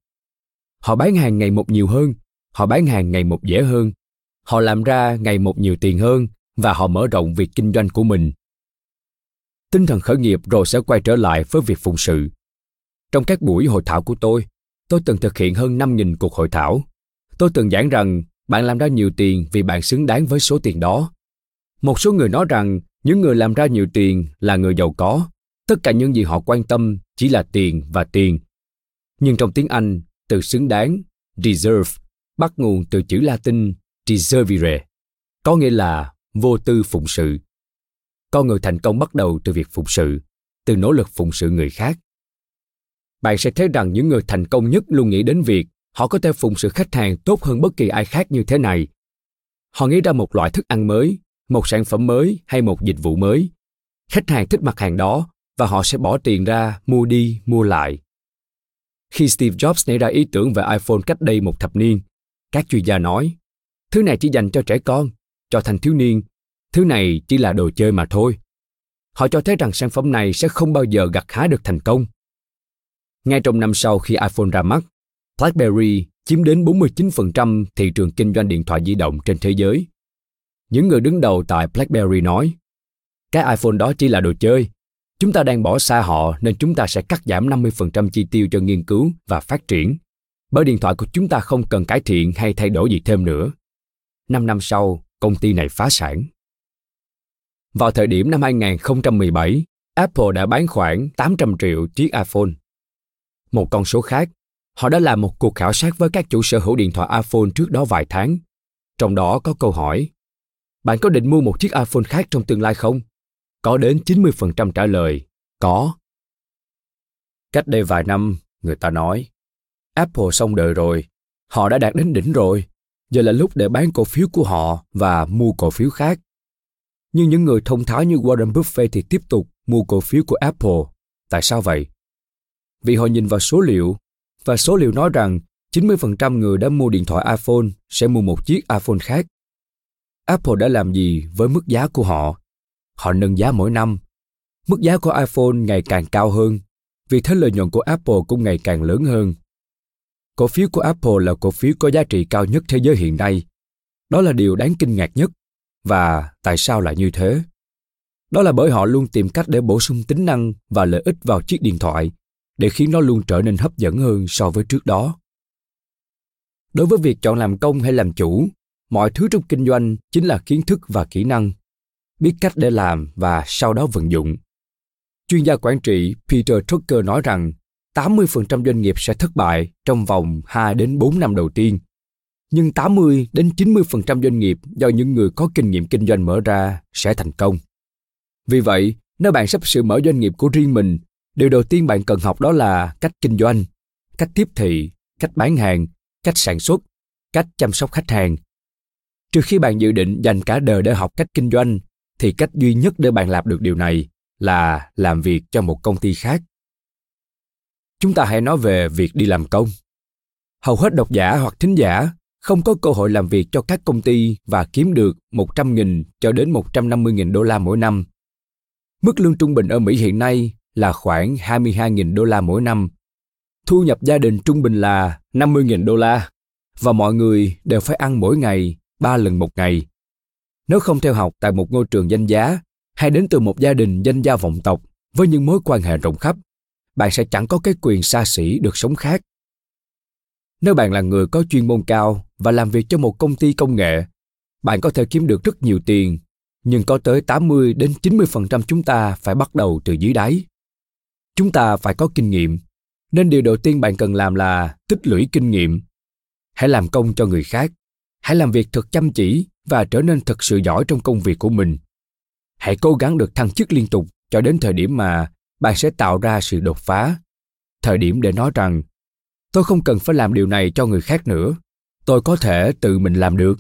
họ bán hàng ngày một nhiều hơn, họ bán hàng ngày một dễ hơn, họ làm ra ngày một nhiều tiền hơn, và họ mở rộng việc kinh doanh của mình tinh thần khởi nghiệp rồi sẽ quay trở lại với việc phụng sự trong các buổi hội thảo của tôi tôi từng thực hiện hơn 5.000 cuộc hội thảo. Tôi từng giảng rằng bạn làm ra nhiều tiền vì bạn xứng đáng với số tiền đó. Một số người nói rằng những người làm ra nhiều tiền là người giàu có. Tất cả những gì họ quan tâm chỉ là tiền và tiền. Nhưng trong tiếng Anh, từ xứng đáng, deserve, bắt nguồn từ chữ Latin deservire, có nghĩa là vô tư phụng sự. Con người thành công bắt đầu từ việc phụng sự, từ nỗ lực phụng sự người khác bạn sẽ thấy rằng những người thành công nhất luôn nghĩ đến việc họ có thể phụng sự khách hàng tốt hơn bất kỳ ai khác như thế này. Họ nghĩ ra một loại thức ăn mới, một sản phẩm mới hay một dịch vụ mới. Khách hàng thích mặt hàng đó và họ sẽ bỏ tiền ra mua đi, mua lại. Khi Steve Jobs nảy ra ý tưởng về iPhone cách đây một thập niên, các chuyên gia nói, thứ này chỉ dành cho trẻ con, cho thanh thiếu niên, thứ này chỉ là đồ chơi mà thôi. Họ cho thấy rằng sản phẩm này sẽ không bao giờ gặt hái được thành công ngay trong năm sau khi iPhone ra mắt, BlackBerry chiếm đến 49% thị trường kinh doanh điện thoại di động trên thế giới. Những người đứng đầu tại BlackBerry nói, cái iPhone đó chỉ là đồ chơi. Chúng ta đang bỏ xa họ nên chúng ta sẽ cắt giảm 50% chi tiêu cho nghiên cứu và phát triển. Bởi điện thoại của chúng ta không cần cải thiện hay thay đổi gì thêm nữa. Năm năm sau, công ty này phá sản. Vào thời điểm năm 2017, Apple đã bán khoảng 800 triệu chiếc iPhone một con số khác, họ đã làm một cuộc khảo sát với các chủ sở hữu điện thoại iPhone trước đó vài tháng. Trong đó có câu hỏi, bạn có định mua một chiếc iPhone khác trong tương lai không? Có đến 90% trả lời, có. Cách đây vài năm, người ta nói, Apple xong đời rồi, họ đã đạt đến đỉnh rồi, giờ là lúc để bán cổ phiếu của họ và mua cổ phiếu khác. Nhưng những người thông thái như Warren Buffett thì tiếp tục mua cổ phiếu của Apple. Tại sao vậy? vì họ nhìn vào số liệu và số liệu nói rằng 90% người đã mua điện thoại iPhone sẽ mua một chiếc iPhone khác. Apple đã làm gì với mức giá của họ? Họ nâng giá mỗi năm. Mức giá của iPhone ngày càng cao hơn, vì thế lợi nhuận của Apple cũng ngày càng lớn hơn. Cổ phiếu của Apple là cổ phiếu có giá trị cao nhất thế giới hiện nay. Đó là điều đáng kinh ngạc nhất. Và tại sao lại như thế? Đó là bởi họ luôn tìm cách để bổ sung tính năng và lợi ích vào chiếc điện thoại để khiến nó luôn trở nên hấp dẫn hơn so với trước đó đối với việc chọn làm công hay làm chủ mọi thứ trong kinh doanh chính là kiến thức và kỹ năng biết cách để làm và sau đó vận dụng chuyên gia quản trị Peter Drucker nói rằng 80% doanh nghiệp sẽ thất bại trong vòng 2 đến 4 năm đầu tiên. Nhưng 80 đến 90% doanh nghiệp do những người có kinh nghiệm kinh doanh mở ra sẽ thành công. Vì vậy, nếu bạn sắp sửa mở doanh nghiệp của riêng mình điều đầu tiên bạn cần học đó là cách kinh doanh cách tiếp thị cách bán hàng cách sản xuất cách chăm sóc khách hàng trừ khi bạn dự định dành cả đời để học cách kinh doanh thì cách duy nhất để bạn làm được điều này là làm việc cho một công ty khác chúng ta hãy nói về việc đi làm công hầu hết độc giả hoặc thính giả không có cơ hội làm việc cho các công ty và kiếm được 100.000 cho đến 150.000 đô la mỗi năm. Mức lương trung bình ở Mỹ hiện nay là khoảng 22.000 đô la mỗi năm. Thu nhập gia đình trung bình là 50.000 đô la và mọi người đều phải ăn mỗi ngày 3 lần một ngày. Nếu không theo học tại một ngôi trường danh giá hay đến từ một gia đình danh gia vọng tộc với những mối quan hệ rộng khắp, bạn sẽ chẳng có cái quyền xa xỉ được sống khác. Nếu bạn là người có chuyên môn cao và làm việc cho một công ty công nghệ, bạn có thể kiếm được rất nhiều tiền, nhưng có tới 80 đến 90% chúng ta phải bắt đầu từ dưới đáy. Chúng ta phải có kinh nghiệm, nên điều đầu tiên bạn cần làm là tích lũy kinh nghiệm. Hãy làm công cho người khác, hãy làm việc thật chăm chỉ và trở nên thật sự giỏi trong công việc của mình. Hãy cố gắng được thăng chức liên tục cho đến thời điểm mà bạn sẽ tạo ra sự đột phá. Thời điểm để nói rằng, tôi không cần phải làm điều này cho người khác nữa tôi có thể tự mình làm được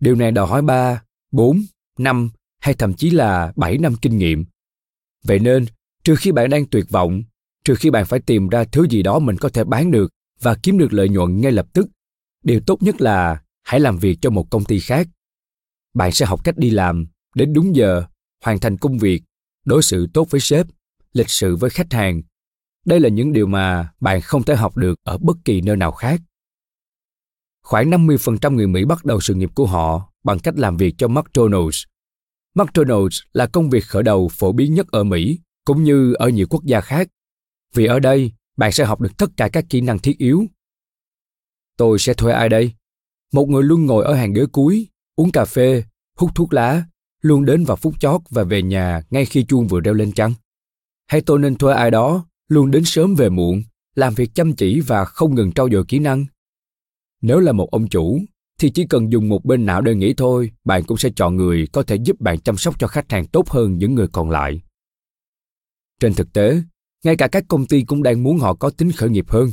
điều này đòi hỏi ba, bốn, năm hay thậm chí là bảy năm kinh nghiệm vậy nên, trừ khi bạn đang tuyệt vọng, trừ khi bạn phải tìm ra thứ gì đó mình có thể bán được và kiếm được lợi nhuận ngay lập tức, điều tốt nhất là hãy làm việc cho một công ty khác bạn sẽ học cách đi làm đến đúng giờ hoàn thành công việc đối xử tốt với sếp lịch sự với khách hàng đây là những điều mà bạn không thể học được ở bất kỳ nơi nào khác. Khoảng 50% người Mỹ bắt đầu sự nghiệp của họ bằng cách làm việc cho McDonald's. McDonald's là công việc khởi đầu phổ biến nhất ở Mỹ cũng như ở nhiều quốc gia khác. Vì ở đây, bạn sẽ học được tất cả các kỹ năng thiết yếu. Tôi sẽ thuê ai đây? Một người luôn ngồi ở hàng ghế cuối, uống cà phê, hút thuốc lá, luôn đến vào phút chót và về nhà ngay khi chuông vừa reo lên chăng? Hay tôi nên thuê ai đó luôn đến sớm về muộn, làm việc chăm chỉ và không ngừng trau dồi kỹ năng. Nếu là một ông chủ, thì chỉ cần dùng một bên não để nghĩ thôi, bạn cũng sẽ chọn người có thể giúp bạn chăm sóc cho khách hàng tốt hơn những người còn lại. Trên thực tế, ngay cả các công ty cũng đang muốn họ có tính khởi nghiệp hơn.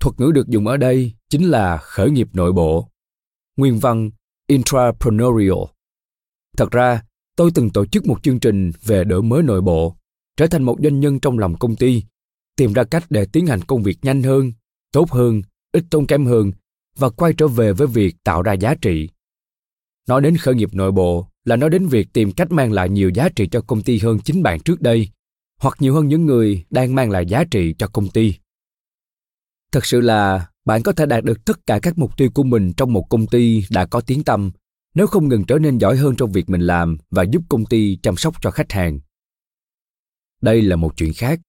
Thuật ngữ được dùng ở đây chính là khởi nghiệp nội bộ. Nguyên văn intrapreneurial. Thật ra, tôi từng tổ chức một chương trình về đổi mới nội bộ, trở thành một doanh nhân trong lòng công ty tìm ra cách để tiến hành công việc nhanh hơn tốt hơn ít tốn kém hơn và quay trở về với việc tạo ra giá trị nói đến khởi nghiệp nội bộ là nói đến việc tìm cách mang lại nhiều giá trị cho công ty hơn chính bạn trước đây hoặc nhiều hơn những người đang mang lại giá trị cho công ty thật sự là bạn có thể đạt được tất cả các mục tiêu của mình trong một công ty đã có tiếng tăm nếu không ngừng trở nên giỏi hơn trong việc mình làm và giúp công ty chăm sóc cho khách hàng đây là một chuyện khác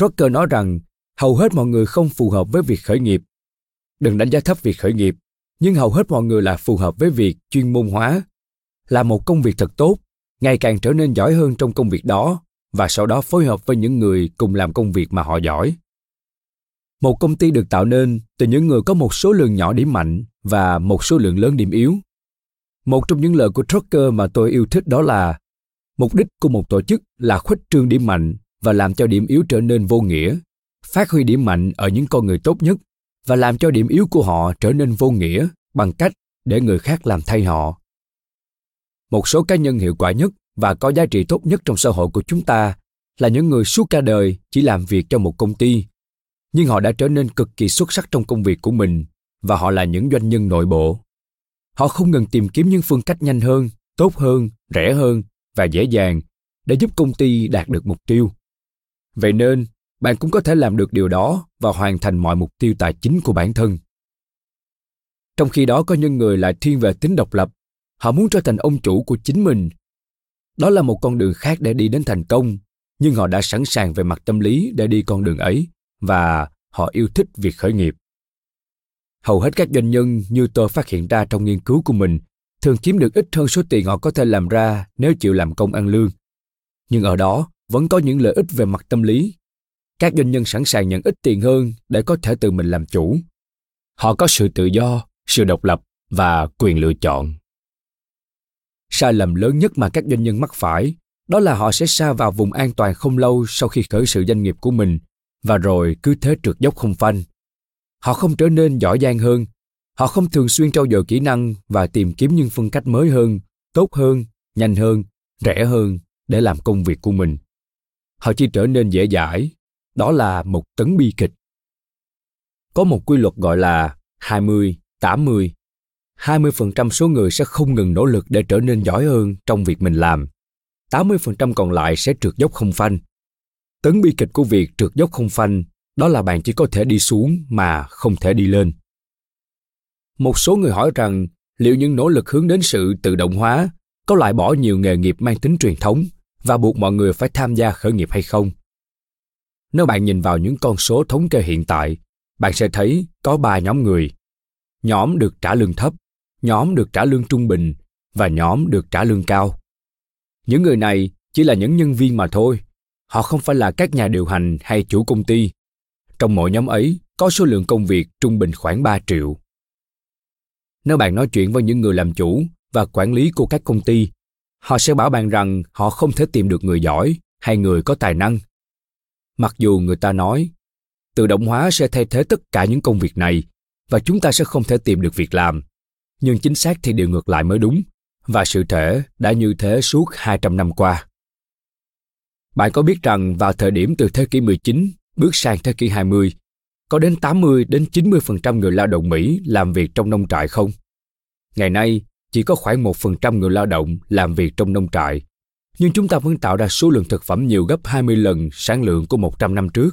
Drucker nói rằng hầu hết mọi người không phù hợp với việc khởi nghiệp. Đừng đánh giá thấp việc khởi nghiệp, nhưng hầu hết mọi người là phù hợp với việc chuyên môn hóa, làm một công việc thật tốt, ngày càng trở nên giỏi hơn trong công việc đó và sau đó phối hợp với những người cùng làm công việc mà họ giỏi. Một công ty được tạo nên từ những người có một số lượng nhỏ điểm mạnh và một số lượng lớn điểm yếu. Một trong những lời của Drucker mà tôi yêu thích đó là, mục đích của một tổ chức là khuếch trương điểm mạnh và làm cho điểm yếu trở nên vô nghĩa, phát huy điểm mạnh ở những con người tốt nhất và làm cho điểm yếu của họ trở nên vô nghĩa bằng cách để người khác làm thay họ một số cá nhân hiệu quả nhất và có giá trị tốt nhất trong xã hội của chúng ta là những người suốt cả đời chỉ làm việc cho một công ty nhưng họ đã trở nên cực kỳ xuất sắc trong công việc của mình và họ là những doanh nhân nội bộ họ không ngừng tìm kiếm những phương cách nhanh hơn tốt hơn rẻ hơn và dễ dàng để giúp công ty đạt được mục tiêu Vậy nên, bạn cũng có thể làm được điều đó và hoàn thành mọi mục tiêu tài chính của bản thân. Trong khi đó có những người lại thiên về tính độc lập, họ muốn trở thành ông chủ của chính mình. Đó là một con đường khác để đi đến thành công, nhưng họ đã sẵn sàng về mặt tâm lý để đi con đường ấy và họ yêu thích việc khởi nghiệp. Hầu hết các doanh nhân như tôi phát hiện ra trong nghiên cứu của mình thường kiếm được ít hơn số tiền họ có thể làm ra nếu chịu làm công ăn lương. Nhưng ở đó, vẫn có những lợi ích về mặt tâm lý. Các doanh nhân sẵn sàng nhận ít tiền hơn để có thể tự mình làm chủ. Họ có sự tự do, sự độc lập và quyền lựa chọn. Sai lầm lớn nhất mà các doanh nhân mắc phải đó là họ sẽ xa vào vùng an toàn không lâu sau khi khởi sự doanh nghiệp của mình và rồi cứ thế trượt dốc không phanh. Họ không trở nên giỏi giang hơn, họ không thường xuyên trau dồi kỹ năng và tìm kiếm những phương cách mới hơn, tốt hơn, nhanh hơn, rẻ hơn để làm công việc của mình họ chỉ trở nên dễ dãi. Đó là một tấn bi kịch. Có một quy luật gọi là 20, 80. 20% số người sẽ không ngừng nỗ lực để trở nên giỏi hơn trong việc mình làm. 80% còn lại sẽ trượt dốc không phanh. Tấn bi kịch của việc trượt dốc không phanh đó là bạn chỉ có thể đi xuống mà không thể đi lên. Một số người hỏi rằng liệu những nỗ lực hướng đến sự tự động hóa có loại bỏ nhiều nghề nghiệp mang tính truyền thống và buộc mọi người phải tham gia khởi nghiệp hay không. Nếu bạn nhìn vào những con số thống kê hiện tại, bạn sẽ thấy có ba nhóm người. nhóm được trả lương thấp, nhóm được trả lương trung bình và nhóm được trả lương cao. Những người này chỉ là những nhân viên mà thôi. Họ không phải là các nhà điều hành hay chủ công ty. Trong mỗi nhóm ấy có số lượng công việc trung bình khoảng 3 triệu. Nếu bạn nói chuyện với những người làm chủ và quản lý của các công ty, họ sẽ bảo bạn rằng họ không thể tìm được người giỏi hay người có tài năng. Mặc dù người ta nói tự động hóa sẽ thay thế tất cả những công việc này và chúng ta sẽ không thể tìm được việc làm. Nhưng chính xác thì điều ngược lại mới đúng, và sự thể đã như thế suốt 200 năm qua. Bạn có biết rằng vào thời điểm từ thế kỷ 19 bước sang thế kỷ 20, có đến 80 đến 90% người lao động Mỹ làm việc trong nông trại không? Ngày nay, chỉ có khoảng 1% người lao động làm việc trong nông trại, nhưng chúng ta vẫn tạo ra số lượng thực phẩm nhiều gấp 20 lần sản lượng của 100 năm trước.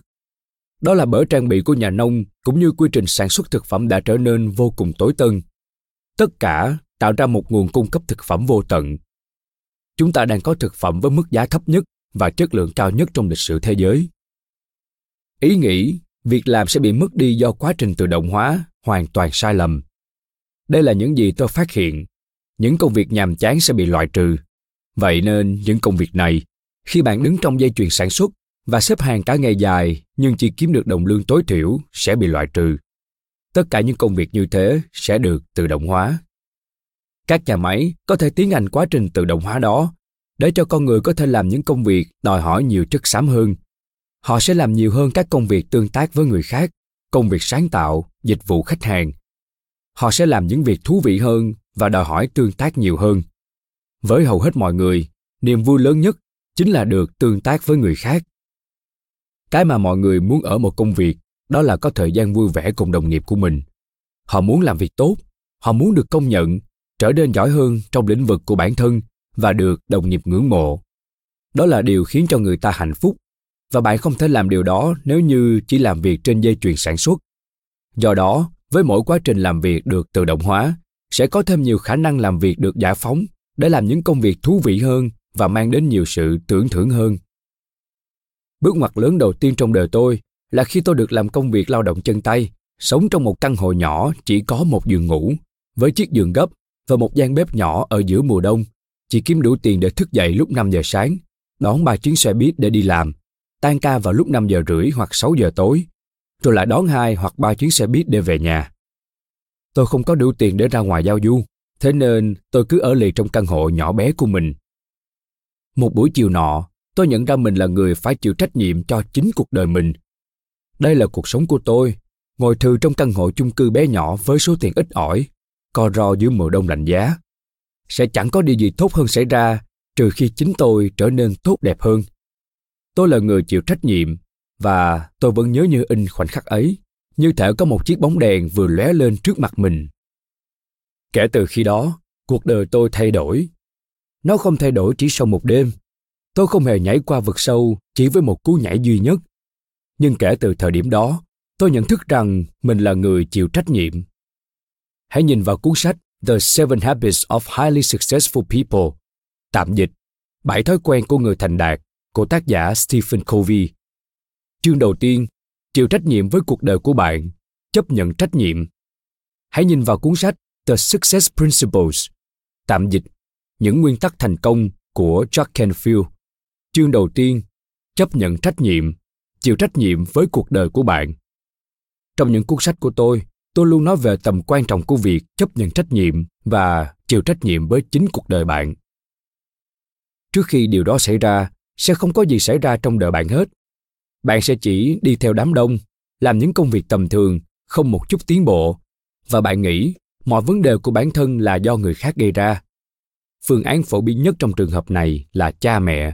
Đó là bởi trang bị của nhà nông cũng như quy trình sản xuất thực phẩm đã trở nên vô cùng tối tân. Tất cả tạo ra một nguồn cung cấp thực phẩm vô tận. Chúng ta đang có thực phẩm với mức giá thấp nhất và chất lượng cao nhất trong lịch sử thế giới. Ý nghĩ việc làm sẽ bị mất đi do quá trình tự động hóa hoàn toàn sai lầm. Đây là những gì tôi phát hiện. Những công việc nhàm chán sẽ bị loại trừ. Vậy nên những công việc này, khi bạn đứng trong dây chuyền sản xuất và xếp hàng cả ngày dài nhưng chỉ kiếm được đồng lương tối thiểu sẽ bị loại trừ. Tất cả những công việc như thế sẽ được tự động hóa. Các nhà máy có thể tiến hành quá trình tự động hóa đó để cho con người có thể làm những công việc đòi hỏi nhiều chất xám hơn. Họ sẽ làm nhiều hơn các công việc tương tác với người khác, công việc sáng tạo, dịch vụ khách hàng. Họ sẽ làm những việc thú vị hơn và đòi hỏi tương tác nhiều hơn. Với hầu hết mọi người, niềm vui lớn nhất chính là được tương tác với người khác cái mà mọi người muốn ở một công việc đó là có thời gian vui vẻ cùng đồng nghiệp của mình họ muốn làm việc tốt họ muốn được công nhận trở nên giỏi hơn trong lĩnh vực của bản thân và được đồng nghiệp ngưỡng mộ. Đó là điều khiến cho người ta hạnh phúc. Và bạn không thể làm điều đó nếu như chỉ làm việc trên dây chuyền sản xuất. Do đó với mỗi quá trình làm việc được tự động hóa sẽ có thêm nhiều khả năng làm việc được giải phóng để làm những công việc thú vị hơn và mang đến nhiều sự tưởng thưởng hơn. Bước ngoặt lớn đầu tiên trong đời tôi là khi tôi được làm công việc lao động chân tay, sống trong một căn hộ nhỏ chỉ có một giường ngủ, với chiếc giường gấp và một gian bếp nhỏ ở giữa mùa đông, chỉ kiếm đủ tiền để thức dậy lúc 5 giờ sáng, đón ba chuyến xe buýt để đi làm, tan ca vào lúc 5 giờ rưỡi hoặc 6 giờ tối, rồi lại đón hai hoặc ba chuyến xe buýt để về nhà. Tôi không có đủ tiền để ra ngoài giao du, thế nên tôi cứ ở lì trong căn hộ nhỏ bé của mình. Một buổi chiều nọ, tôi nhận ra mình là người phải chịu trách nhiệm cho chính cuộc đời mình đây là cuộc sống của tôi ngồi thư trong căn hộ chung cư bé nhỏ với số tiền ít ỏi co ro dưới mùa đông lạnh giá sẽ chẳng có điều gì tốt hơn xảy ra, trừ khi chính tôi trở nên tốt đẹp hơn. Tôi là người chịu trách nhiệm, và tôi vẫn nhớ như in khoảnh khắc ấy, như thể có một chiếc bóng đèn vừa lóe lên trước mặt mình. Kể từ khi đó, cuộc đời tôi thay đổi. Nó không thay đổi chỉ sau một đêm. Tôi không hề nhảy qua vực sâu chỉ với một cú nhảy duy nhất. Nhưng kể từ thời điểm đó, tôi nhận thức rằng mình là người chịu trách nhiệm. Hãy nhìn vào cuốn sách The Seven Habits of Highly Successful People. Tạm dịch bảy thói quen của người thành đạt của tác giả Stephen Covey. Chương đầu tiên chịu trách nhiệm với cuộc đời của bạn chấp nhận trách nhiệm. Hãy nhìn vào cuốn sách The Success Principles. Tạm dịch những nguyên tắc thành công của Jack Canfield. Chương đầu tiên, chấp nhận trách nhiệm, chịu trách nhiệm với cuộc đời của bạn. Trong những cuốn sách của tôi, tôi luôn nói về tầm quan trọng của việc chấp nhận trách nhiệm và chịu trách nhiệm với chính cuộc đời bạn. Trước khi điều đó xảy ra, sẽ không có gì xảy ra trong đời bạn hết. Bạn sẽ chỉ đi theo đám đông, làm những công việc tầm thường, không một chút tiến bộ, và bạn nghĩ mọi vấn đề của bản thân là do người khác gây ra. Phương án phổ biến nhất trong trường hợp này là cha mẹ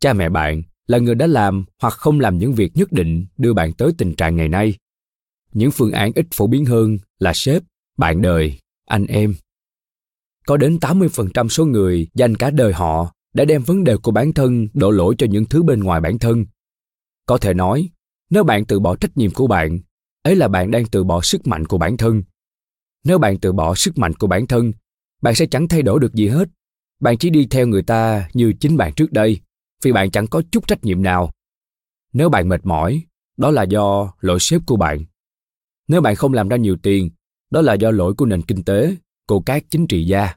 cha mẹ bạn là người đã làm hoặc không làm những việc nhất định đưa bạn tới tình trạng ngày nay những phương án ít phổ biến hơn là sếp, bạn đời, anh em. Có đến 80% số người dành cả đời họ đã đem vấn đề của bản thân đổ lỗi cho những thứ bên ngoài bản thân. Có thể nói, nếu bạn từ bỏ trách nhiệm của bạn, ấy là bạn đang từ bỏ sức mạnh của bản thân. Nếu bạn từ bỏ sức mạnh của bản thân, bạn sẽ chẳng thay đổi được gì hết. Bạn chỉ đi theo người ta như chính bạn trước đây vì bạn chẳng có chút trách nhiệm nào. Nếu bạn mệt mỏi, đó là do lỗi sếp của bạn. Nếu bạn không làm ra nhiều tiền, đó là do lỗi của nền kinh tế, của các chính trị gia.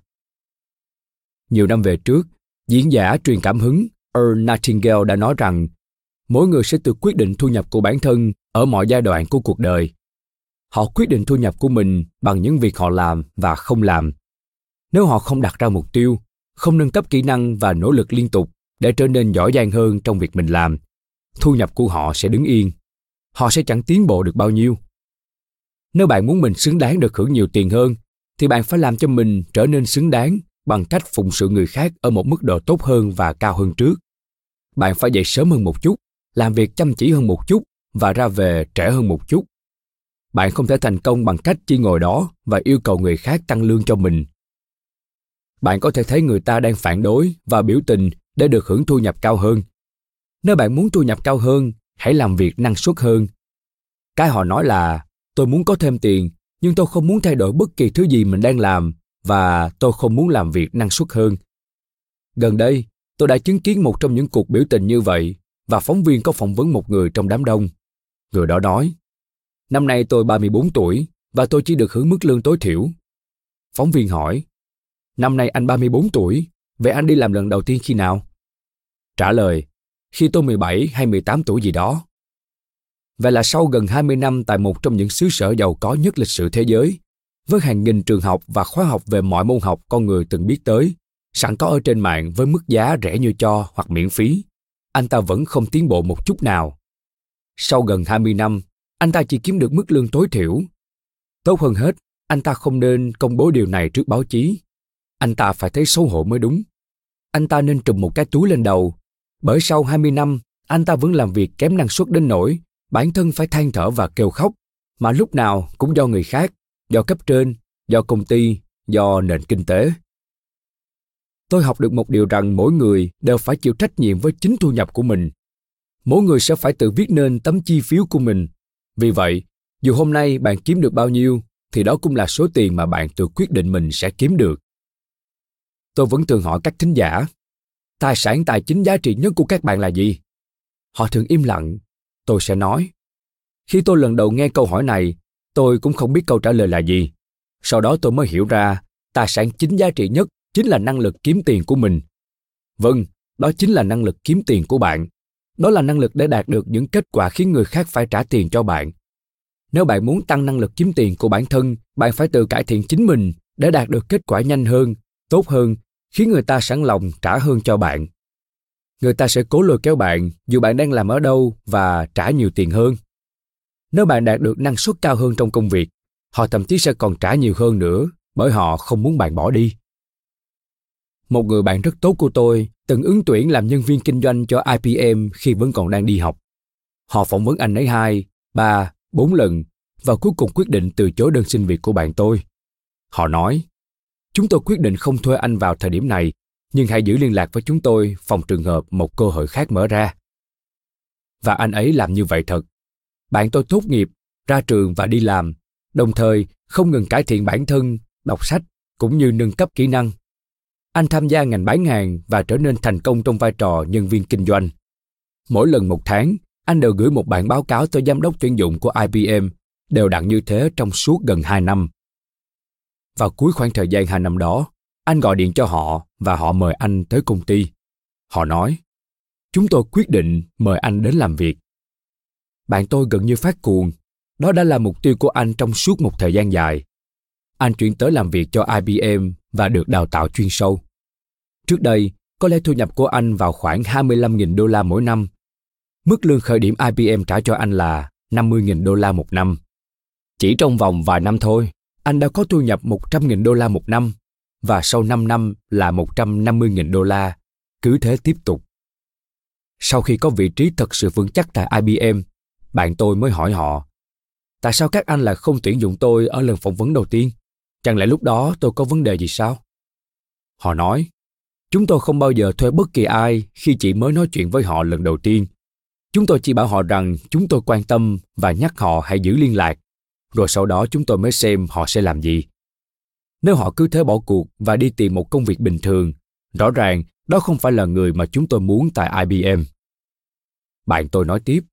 Nhiều năm về trước, diễn giả truyền cảm hứng Earl Nightingale đã nói rằng mỗi người sẽ tự quyết định thu nhập của bản thân ở mọi giai đoạn của cuộc đời. Họ quyết định thu nhập của mình bằng những việc họ làm và không làm. Nếu họ không đặt ra mục tiêu, không nâng cấp kỹ năng và nỗ lực liên tục để trở nên giỏi giang hơn trong việc mình làm, thu nhập của họ sẽ đứng yên. Họ sẽ chẳng tiến bộ được bao nhiêu. Nếu bạn muốn mình xứng đáng được hưởng nhiều tiền hơn, thì bạn phải làm cho mình trở nên xứng đáng bằng cách phụng sự người khác ở một mức độ tốt hơn và cao hơn trước. Bạn phải dậy sớm hơn một chút, làm việc chăm chỉ hơn một chút và ra về trễ hơn một chút. Bạn không thể thành công bằng cách chỉ ngồi đó và yêu cầu người khác tăng lương cho mình. Bạn có thể thấy người ta đang phản đối và biểu tình để được hưởng thu nhập cao hơn. Nếu bạn muốn thu nhập cao hơn, hãy làm việc năng suất hơn. Cái họ nói là tôi muốn có thêm tiền, nhưng tôi không muốn thay đổi bất kỳ thứ gì mình đang làm và tôi không muốn làm việc năng suất hơn. Gần đây, tôi đã chứng kiến một trong những cuộc biểu tình như vậy và phóng viên có phỏng vấn một người trong đám đông. Người đó nói, năm nay tôi 34 tuổi và tôi chỉ được hưởng mức lương tối thiểu. Phóng viên hỏi, năm nay anh 34 tuổi, vậy anh đi làm lần đầu tiên khi nào? Trả lời, khi tôi 17 hay 18 tuổi gì đó và là sau gần 20 năm tại một trong những xứ sở giàu có nhất lịch sử thế giới, với hàng nghìn trường học và khóa học về mọi môn học con người từng biết tới, sẵn có ở trên mạng với mức giá rẻ như cho hoặc miễn phí, anh ta vẫn không tiến bộ một chút nào. Sau gần 20 năm, anh ta chỉ kiếm được mức lương tối thiểu. Tốt hơn hết, anh ta không nên công bố điều này trước báo chí. Anh ta phải thấy xấu hổ mới đúng. Anh ta nên trùm một cái túi lên đầu, bởi sau 20 năm, anh ta vẫn làm việc kém năng suất đến nỗi bản thân phải than thở và kêu khóc, mà lúc nào cũng do người khác do cấp trên do công ty do nền kinh tế. Tôi học được một điều rằng mỗi người đều phải chịu trách nhiệm với chính thu nhập của mình. Mỗi người sẽ phải tự viết nên tấm chi phiếu của mình. Vì vậy dù hôm nay bạn kiếm được bao nhiêu thì đó cũng là số tiền mà bạn tự quyết định mình sẽ kiếm được. Tôi vẫn thường hỏi các thính giả tài sản tài chính giá trị nhất của các bạn là gì? Họ thường im lặng tôi sẽ nói khi tôi lần đầu nghe câu hỏi này Tôi cũng không biết câu trả lời là gì. Sau đó tôi mới hiểu ra, tài sản chính giá trị nhất chính là năng lực kiếm tiền của mình. Vâng, đó chính là năng lực kiếm tiền của bạn. Đó là năng lực để đạt được những kết quả khiến người khác phải trả tiền cho bạn. Nếu bạn muốn tăng năng lực kiếm tiền của bản thân, bạn phải tự cải thiện chính mình để đạt được kết quả nhanh hơn, tốt hơn, khiến người ta sẵn lòng trả hơn cho bạn. Người ta sẽ cố lôi kéo bạn dù bạn đang làm ở đâu và trả nhiều tiền hơn. Nếu bạn đạt được năng suất cao hơn trong công việc, họ thậm chí sẽ còn trả nhiều hơn nữa bởi họ không muốn bạn bỏ đi. Một người bạn rất tốt của tôi từng ứng tuyển làm nhân viên kinh doanh cho IBM khi vẫn còn đang đi học. Họ phỏng vấn anh ấy hai, ba, bốn lần và cuối cùng quyết định từ chối đơn xin việc của bạn tôi. Họ nói, chúng tôi quyết định không thuê anh vào thời điểm này, nhưng hãy giữ liên lạc với chúng tôi phòng trường hợp một cơ hội khác mở ra. Và anh ấy làm như vậy thật bạn tôi tốt nghiệp, ra trường và đi làm, đồng thời không ngừng cải thiện bản thân, đọc sách cũng như nâng cấp kỹ năng. Anh tham gia ngành bán hàng và trở nên thành công trong vai trò nhân viên kinh doanh. Mỗi lần một tháng, anh đều gửi một bản báo cáo tới giám đốc tuyển dụng của IBM, đều đặn như thế trong suốt gần 2 năm. Vào cuối khoảng thời gian 2 năm đó, anh gọi điện cho họ và họ mời anh tới công ty. Họ nói, chúng tôi quyết định mời anh đến làm việc bạn tôi gần như phát cuồng. Đó đã là mục tiêu của anh trong suốt một thời gian dài. Anh chuyển tới làm việc cho IBM và được đào tạo chuyên sâu. Trước đây, có lẽ thu nhập của anh vào khoảng 25.000 đô la mỗi năm. Mức lương khởi điểm IBM trả cho anh là 50.000 đô la một năm. Chỉ trong vòng vài năm thôi, anh đã có thu nhập 100.000 đô la một năm và sau 5 năm là 150.000 đô la, cứ thế tiếp tục. Sau khi có vị trí thật sự vững chắc tại IBM, bạn tôi mới hỏi họ tại sao các anh lại không tuyển dụng tôi ở lần phỏng vấn đầu tiên? Chẳng lẽ lúc đó tôi có vấn đề gì sao? Họ nói chúng tôi không bao giờ thuê bất kỳ ai khi chỉ mới nói chuyện với họ lần đầu tiên. Chúng tôi chỉ bảo họ rằng chúng tôi quan tâm và nhắc họ hãy giữ liên lạc rồi sau đó chúng tôi mới xem họ sẽ làm gì nếu họ cứ thế bỏ cuộc và đi tìm một công việc bình thường rõ ràng đó không phải là người mà chúng tôi muốn tại ibm bạn tôi nói tiếp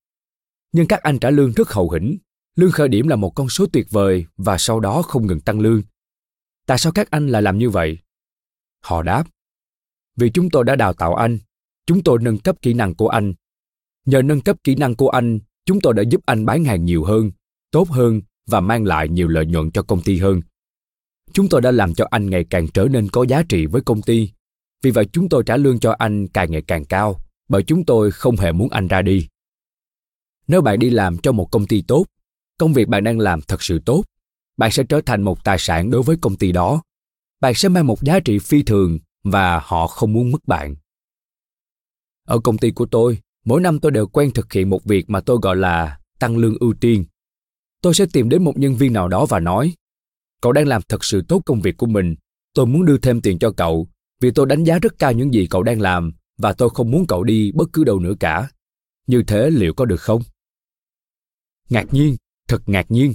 nhưng các anh trả lương rất hậu hĩnh, Lương khởi điểm là một con số tuyệt vời và sau đó không ngừng tăng lương. Tại sao các anh lại làm như vậy? Họ đáp, vì chúng tôi đã đào tạo anh, chúng tôi nâng cấp kỹ năng của anh. Nhờ nâng cấp kỹ năng của anh, chúng tôi đã giúp anh bán hàng nhiều hơn, tốt hơn và mang lại nhiều lợi nhuận cho công ty hơn. Chúng tôi đã làm cho anh ngày càng trở nên có giá trị với công ty. Vì vậy chúng tôi trả lương cho anh càng ngày càng cao, bởi chúng tôi không hề muốn anh ra đi. Nếu bạn đi làm cho một công ty tốt, công việc bạn đang làm thật sự tốt, bạn sẽ trở thành một tài sản đối với công ty đó. Bạn sẽ mang một giá trị phi thường và họ không muốn mất bạn. Ở công ty của tôi, mỗi năm tôi đều quen thực hiện một việc mà tôi gọi là tăng lương ưu tiên. Tôi sẽ tìm đến một nhân viên nào đó và nói, cậu đang làm thật sự tốt công việc của mình, tôi muốn đưa thêm tiền cho cậu vì tôi đánh giá rất cao những gì cậu đang làm và tôi không muốn cậu đi bất cứ đâu nữa cả. Như thế liệu có được không? Ngạc nhiên, thật ngạc nhiên.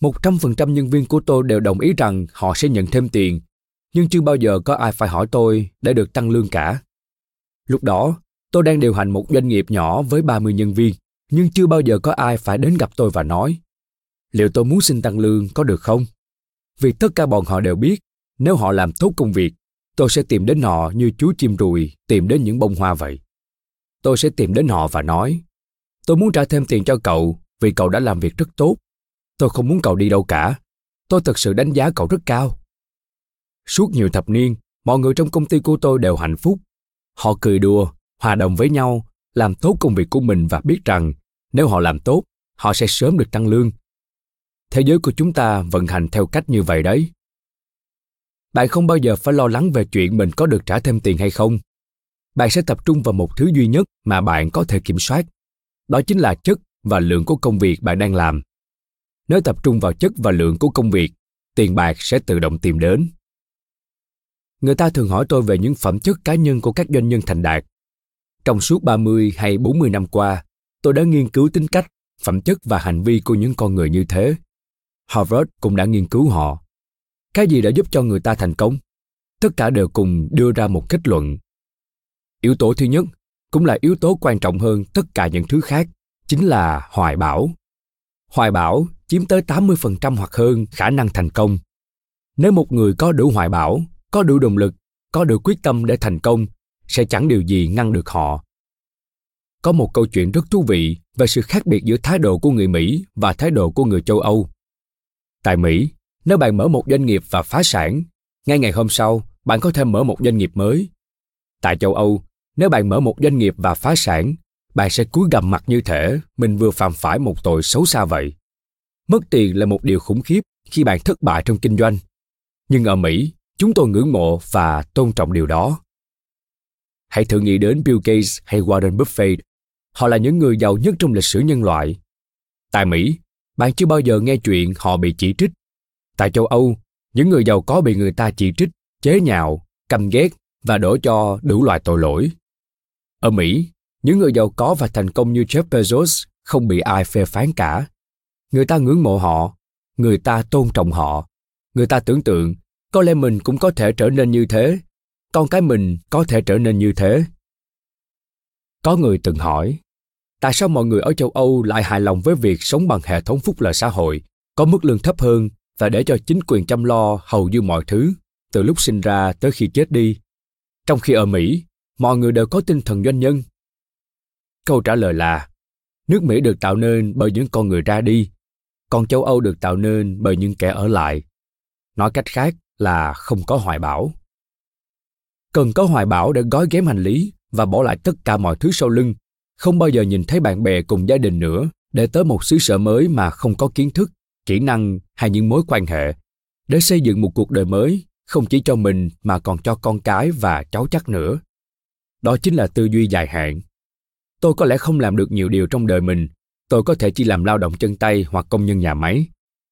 Một trăm phần trăm nhân viên của tôi đều đồng ý rằng họ sẽ nhận thêm tiền, nhưng chưa bao giờ có ai phải hỏi tôi để được tăng lương cả. Lúc đó, tôi đang điều hành một doanh nghiệp nhỏ với 30 nhân viên, nhưng chưa bao giờ có ai phải đến gặp tôi và nói liệu tôi muốn xin tăng lương có được không? Vì tất cả bọn họ đều biết, nếu họ làm tốt công việc, tôi sẽ tìm đến họ như chú chim ruồi tìm đến những bông hoa vậy. Tôi sẽ tìm đến họ và nói, tôi muốn trả thêm tiền cho cậu vì cậu đã làm việc rất tốt. Tôi không muốn cậu đi đâu cả. Tôi thật sự đánh giá cậu rất cao. Suốt nhiều thập niên, mọi người trong công ty của tôi đều hạnh phúc. Họ cười đùa, hòa đồng với nhau, làm tốt công việc của mình và biết rằng nếu họ làm tốt, họ sẽ sớm được tăng lương. Thế giới của chúng ta vận hành theo cách như vậy đấy. Bạn không bao giờ phải lo lắng về chuyện mình có được trả thêm tiền hay không. Bạn sẽ tập trung vào một thứ duy nhất mà bạn có thể kiểm soát. Đó chính là chất và lượng của công việc bạn đang làm. Nếu tập trung vào chất và lượng của công việc, tiền bạc sẽ tự động tìm đến. Người ta thường hỏi tôi về những phẩm chất cá nhân của các doanh nhân thành đạt. Trong suốt 30 hay 40 năm qua, tôi đã nghiên cứu tính cách, phẩm chất và hành vi của những con người như thế. Harvard cũng đã nghiên cứu họ. Cái gì đã giúp cho người ta thành công? Tất cả đều cùng đưa ra một kết luận. Yếu tố thứ nhất, cũng là yếu tố quan trọng hơn tất cả những thứ khác, chính là hoài bão. Hoài bão chiếm tới 80% hoặc hơn khả năng thành công. Nếu một người có đủ hoài bão, có đủ động lực, có đủ quyết tâm để thành công, sẽ chẳng điều gì ngăn được họ. Có một câu chuyện rất thú vị về sự khác biệt giữa thái độ của người Mỹ và thái độ của người châu Âu. Tại Mỹ, nếu bạn mở một doanh nghiệp và phá sản, ngay ngày hôm sau, bạn có thể mở một doanh nghiệp mới. Tại châu Âu, nếu bạn mở một doanh nghiệp và phá sản, bạn sẽ cúi gằm mặt như thể mình vừa phạm phải một tội xấu xa vậy. Mất tiền là một điều khủng khiếp khi bạn thất bại trong kinh doanh. Nhưng ở Mỹ, chúng tôi ngưỡng mộ và tôn trọng điều đó. Hãy thử nghĩ đến Bill Gates hay Warren Buffett. Họ là những người giàu nhất trong lịch sử nhân loại. Tại Mỹ, bạn chưa bao giờ nghe chuyện họ bị chỉ trích. Tại châu Âu, những người giàu có bị người ta chỉ trích, chế nhạo, căm ghét và đổ cho đủ loại tội lỗi. Ở Mỹ, những người giàu có và thành công như Jeff Bezos không bị ai phê phán cả. Người ta ngưỡng mộ họ, người ta tôn trọng họ. Người ta tưởng tượng, có lẽ mình cũng có thể trở nên như thế, con cái mình có thể trở nên như thế. Có người từng hỏi, tại sao mọi người ở châu Âu lại hài lòng với việc sống bằng hệ thống phúc lợi xã hội, có mức lương thấp hơn và để cho chính quyền chăm lo hầu như mọi thứ, từ lúc sinh ra tới khi chết đi. Trong khi ở Mỹ, mọi người đều có tinh thần doanh nhân. Câu trả lời là, nước Mỹ được tạo nên bởi những con người ra đi, còn châu Âu được tạo nên bởi những kẻ ở lại. Nói cách khác là không có hoài bão. Cần có hoài bão để gói ghém hành lý và bỏ lại tất cả mọi thứ sau lưng, không bao giờ nhìn thấy bạn bè cùng gia đình nữa để tới một xứ sở mới mà không có kiến thức, kỹ năng hay những mối quan hệ, để xây dựng một cuộc đời mới không chỉ cho mình mà còn cho con cái và cháu chắc nữa. Đó chính là tư duy dài hạn. Tôi có lẽ không làm được nhiều điều trong đời mình, tôi có thể chỉ làm lao động chân tay hoặc công nhân nhà máy,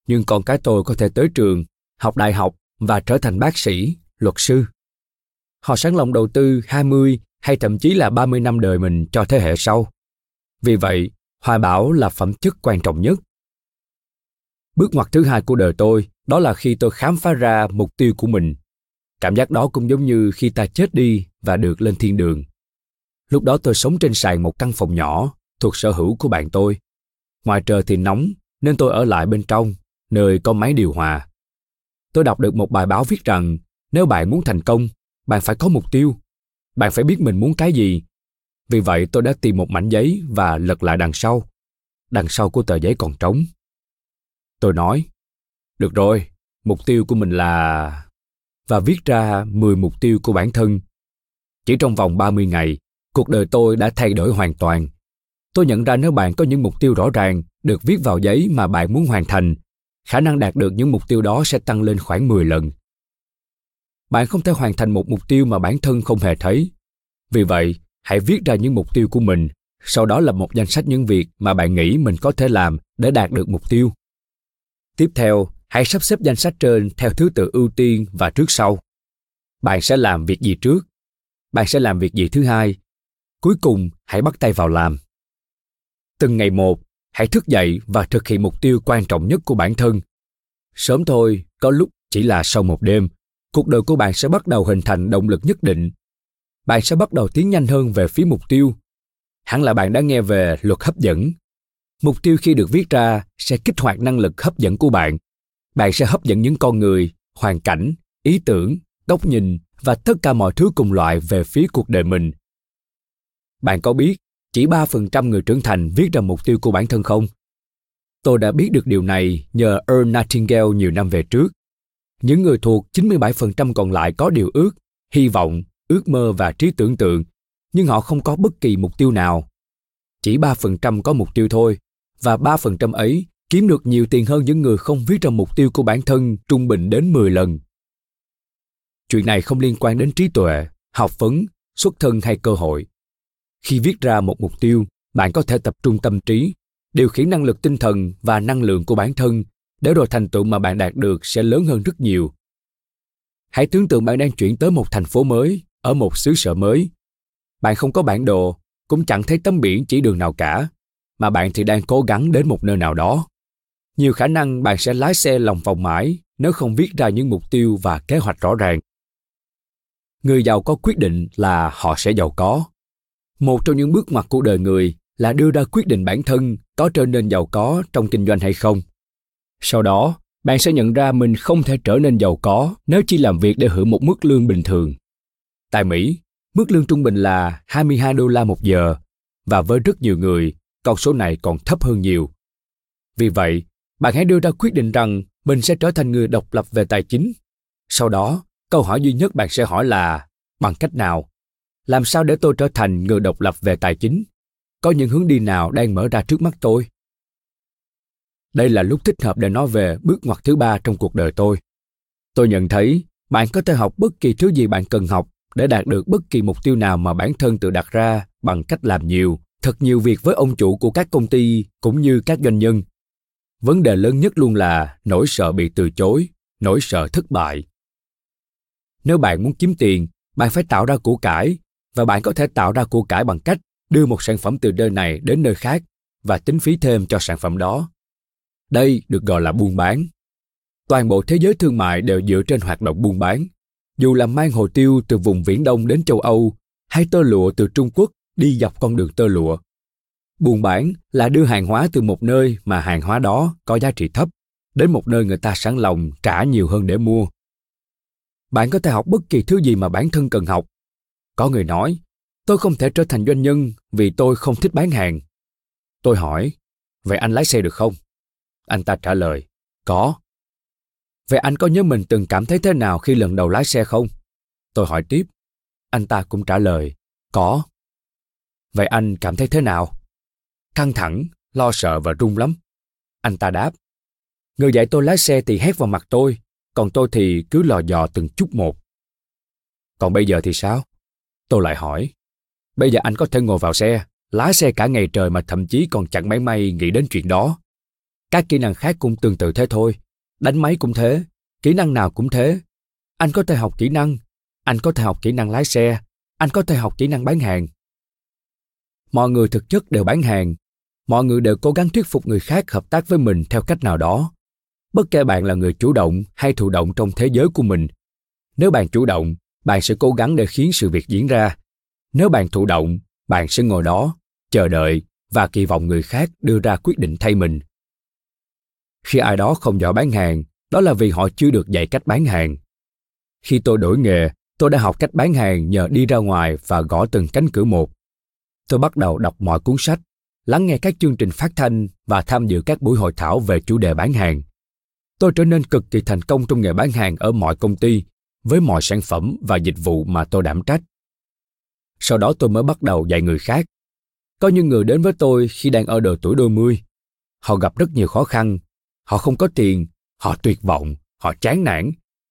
nhưng con cái tôi có thể tới trường, học đại học và trở thành bác sĩ, luật sư. Họ sẵn lòng đầu tư 20 hay thậm chí là 30 năm đời mình cho thế hệ sau. Vì vậy, hoài bão là phẩm chất quan trọng nhất. Bước ngoặt thứ hai của đời tôi đó là khi tôi khám phá ra mục tiêu của mình. Cảm giác đó cũng giống như khi ta chết đi và được lên thiên đường. Lúc đó tôi sống trên sàn một căn phòng nhỏ thuộc sở hữu của bạn tôi. Ngoài trời thì nóng nên tôi ở lại bên trong, nơi có máy điều hòa. Tôi đọc được một bài báo viết rằng nếu bạn muốn thành công, bạn phải có mục tiêu. Bạn phải biết mình muốn cái gì. Vì vậy tôi đã tìm một mảnh giấy và lật lại đằng sau. Đằng sau của tờ giấy còn trống. Tôi nói, được rồi, mục tiêu của mình là... Và viết ra 10 mục tiêu của bản thân. Chỉ trong vòng 30 ngày, cuộc đời tôi đã thay đổi hoàn toàn. Tôi nhận ra nếu bạn có những mục tiêu rõ ràng, được viết vào giấy mà bạn muốn hoàn thành, khả năng đạt được những mục tiêu đó sẽ tăng lên khoảng 10 lần. Bạn không thể hoàn thành một mục tiêu mà bản thân không hề thấy. Vì vậy, hãy viết ra những mục tiêu của mình, sau đó là một danh sách những việc mà bạn nghĩ mình có thể làm để đạt được mục tiêu. Tiếp theo, hãy sắp xếp danh sách trên theo thứ tự ưu tiên và trước sau. Bạn sẽ làm việc gì trước? Bạn sẽ làm việc gì thứ hai? Cuối cùng, hãy bắt tay vào làm. Từng ngày một, hãy thức dậy và thực hiện mục tiêu quan trọng nhất của bản thân. Sớm thôi, có lúc chỉ là sau một đêm, cuộc đời của bạn sẽ bắt đầu hình thành động lực nhất định. Bạn sẽ bắt đầu tiến nhanh hơn về phía mục tiêu. Hẳn là bạn đã nghe về luật hấp dẫn. Mục tiêu khi được viết ra sẽ kích hoạt năng lực hấp dẫn của bạn. Bạn sẽ hấp dẫn những con người, hoàn cảnh, ý tưởng, góc nhìn và tất cả mọi thứ cùng loại về phía cuộc đời mình. Bạn có biết chỉ 3% người trưởng thành viết ra mục tiêu của bản thân không? Tôi đã biết được điều này nhờ Earl Nightingale nhiều năm về trước. Những người thuộc 97% còn lại có điều ước, hy vọng, ước mơ và trí tưởng tượng, nhưng họ không có bất kỳ mục tiêu nào. Chỉ 3% có mục tiêu thôi, và 3% ấy kiếm được nhiều tiền hơn những người không viết ra mục tiêu của bản thân trung bình đến 10 lần. Chuyện này không liên quan đến trí tuệ, học vấn, xuất thân hay cơ hội. Khi viết ra một mục tiêu, bạn có thể tập trung tâm trí, điều khiển năng lực tinh thần và năng lượng của bản thân để rồi thành tựu mà bạn đạt được sẽ lớn hơn rất nhiều. Hãy tưởng tượng bạn đang chuyển tới một thành phố mới, ở một xứ sở mới. Bạn không có bản đồ, cũng chẳng thấy tấm biển chỉ đường nào cả, mà bạn thì đang cố gắng đến một nơi nào đó. Nhiều khả năng bạn sẽ lái xe lòng vòng mãi nếu không viết ra những mục tiêu và kế hoạch rõ ràng. Người giàu có quyết định là họ sẽ giàu có. Một trong những bước ngoặt của đời người là đưa ra quyết định bản thân có trở nên giàu có trong kinh doanh hay không. Sau đó, bạn sẽ nhận ra mình không thể trở nên giàu có nếu chỉ làm việc để hưởng một mức lương bình thường. Tại Mỹ, mức lương trung bình là 22 đô la một giờ và với rất nhiều người, con số này còn thấp hơn nhiều. Vì vậy, bạn hãy đưa ra quyết định rằng mình sẽ trở thành người độc lập về tài chính. Sau đó, câu hỏi duy nhất bạn sẽ hỏi là bằng cách nào? Làm sao để tôi trở thành người độc lập về tài chính? Có những hướng đi nào đang mở ra trước mắt tôi? Đây là lúc thích hợp để nói về bước ngoặt thứ ba trong cuộc đời tôi. Tôi nhận thấy bạn có thể học bất kỳ thứ gì bạn cần học để đạt được bất kỳ mục tiêu nào mà bản thân tự đặt ra bằng cách làm nhiều, thật nhiều việc với ông chủ của các công ty cũng như các doanh nhân. Vấn đề lớn nhất luôn là nỗi sợ bị từ chối, nỗi sợ thất bại. Nếu bạn muốn kiếm tiền, bạn phải tạo ra của cải và bạn có thể tạo ra của cải bằng cách đưa một sản phẩm từ nơi này đến nơi khác và tính phí thêm cho sản phẩm đó. Đây được gọi là buôn bán. Toàn bộ thế giới thương mại đều dựa trên hoạt động buôn bán. Dù là mang hồ tiêu từ vùng Viễn Đông đến châu Âu hay tơ lụa từ Trung Quốc đi dọc con đường tơ lụa. Buôn bán là đưa hàng hóa từ một nơi mà hàng hóa đó có giá trị thấp đến một nơi người ta sẵn lòng trả nhiều hơn để mua. Bạn có thể học bất kỳ thứ gì mà bản thân cần học. Có người nói, tôi không thể trở thành doanh nhân vì tôi không thích bán hàng. Tôi hỏi, vậy anh lái xe được không? Anh ta trả lời, có. Vậy anh có nhớ mình từng cảm thấy thế nào khi lần đầu lái xe không? Tôi hỏi tiếp. Anh ta cũng trả lời, có. Vậy anh cảm thấy thế nào? Căng thẳng, lo sợ và run lắm. Anh ta đáp. Người dạy tôi lái xe thì hét vào mặt tôi, còn tôi thì cứ lò dò từng chút một. Còn bây giờ thì sao? Tôi lại hỏi. Bây giờ anh có thể ngồi vào xe, lái xe cả ngày trời mà thậm chí còn chẳng mấy may nghĩ đến chuyện đó. Các kỹ năng khác cũng tương tự thế thôi. Đánh máy cũng thế, kỹ năng nào cũng thế. Anh có thể học kỹ năng, anh có thể học kỹ năng lái xe, anh có thể học kỹ năng bán hàng. Mọi người thực chất đều bán hàng. Mọi người đều cố gắng thuyết phục người khác hợp tác với mình theo cách nào đó. Bất kể bạn là người chủ động hay thụ động trong thế giới của mình. Nếu bạn chủ động, bạn sẽ cố gắng để khiến sự việc diễn ra. Nếu bạn thụ động, bạn sẽ ngồi đó, chờ đợi và kỳ vọng người khác đưa ra quyết định thay mình khi ai đó không giỏi bán hàng, đó là vì họ chưa được dạy cách bán hàng. Khi tôi đổi nghề, tôi đã học cách bán hàng nhờ đi ra ngoài và gõ từng cánh cửa một. Tôi bắt đầu đọc mọi cuốn sách, lắng nghe các chương trình phát thanh và tham dự các buổi hội thảo về chủ đề bán hàng. Tôi trở nên cực kỳ thành công trong nghề bán hàng ở mọi công ty, với mọi sản phẩm và dịch vụ mà tôi đảm trách. Sau đó tôi mới bắt đầu dạy người khác. Có những người đến với tôi khi đang ở độ tuổi đôi mươi. Họ gặp rất nhiều khó khăn. Họ không có tiền, họ tuyệt vọng, họ chán nản.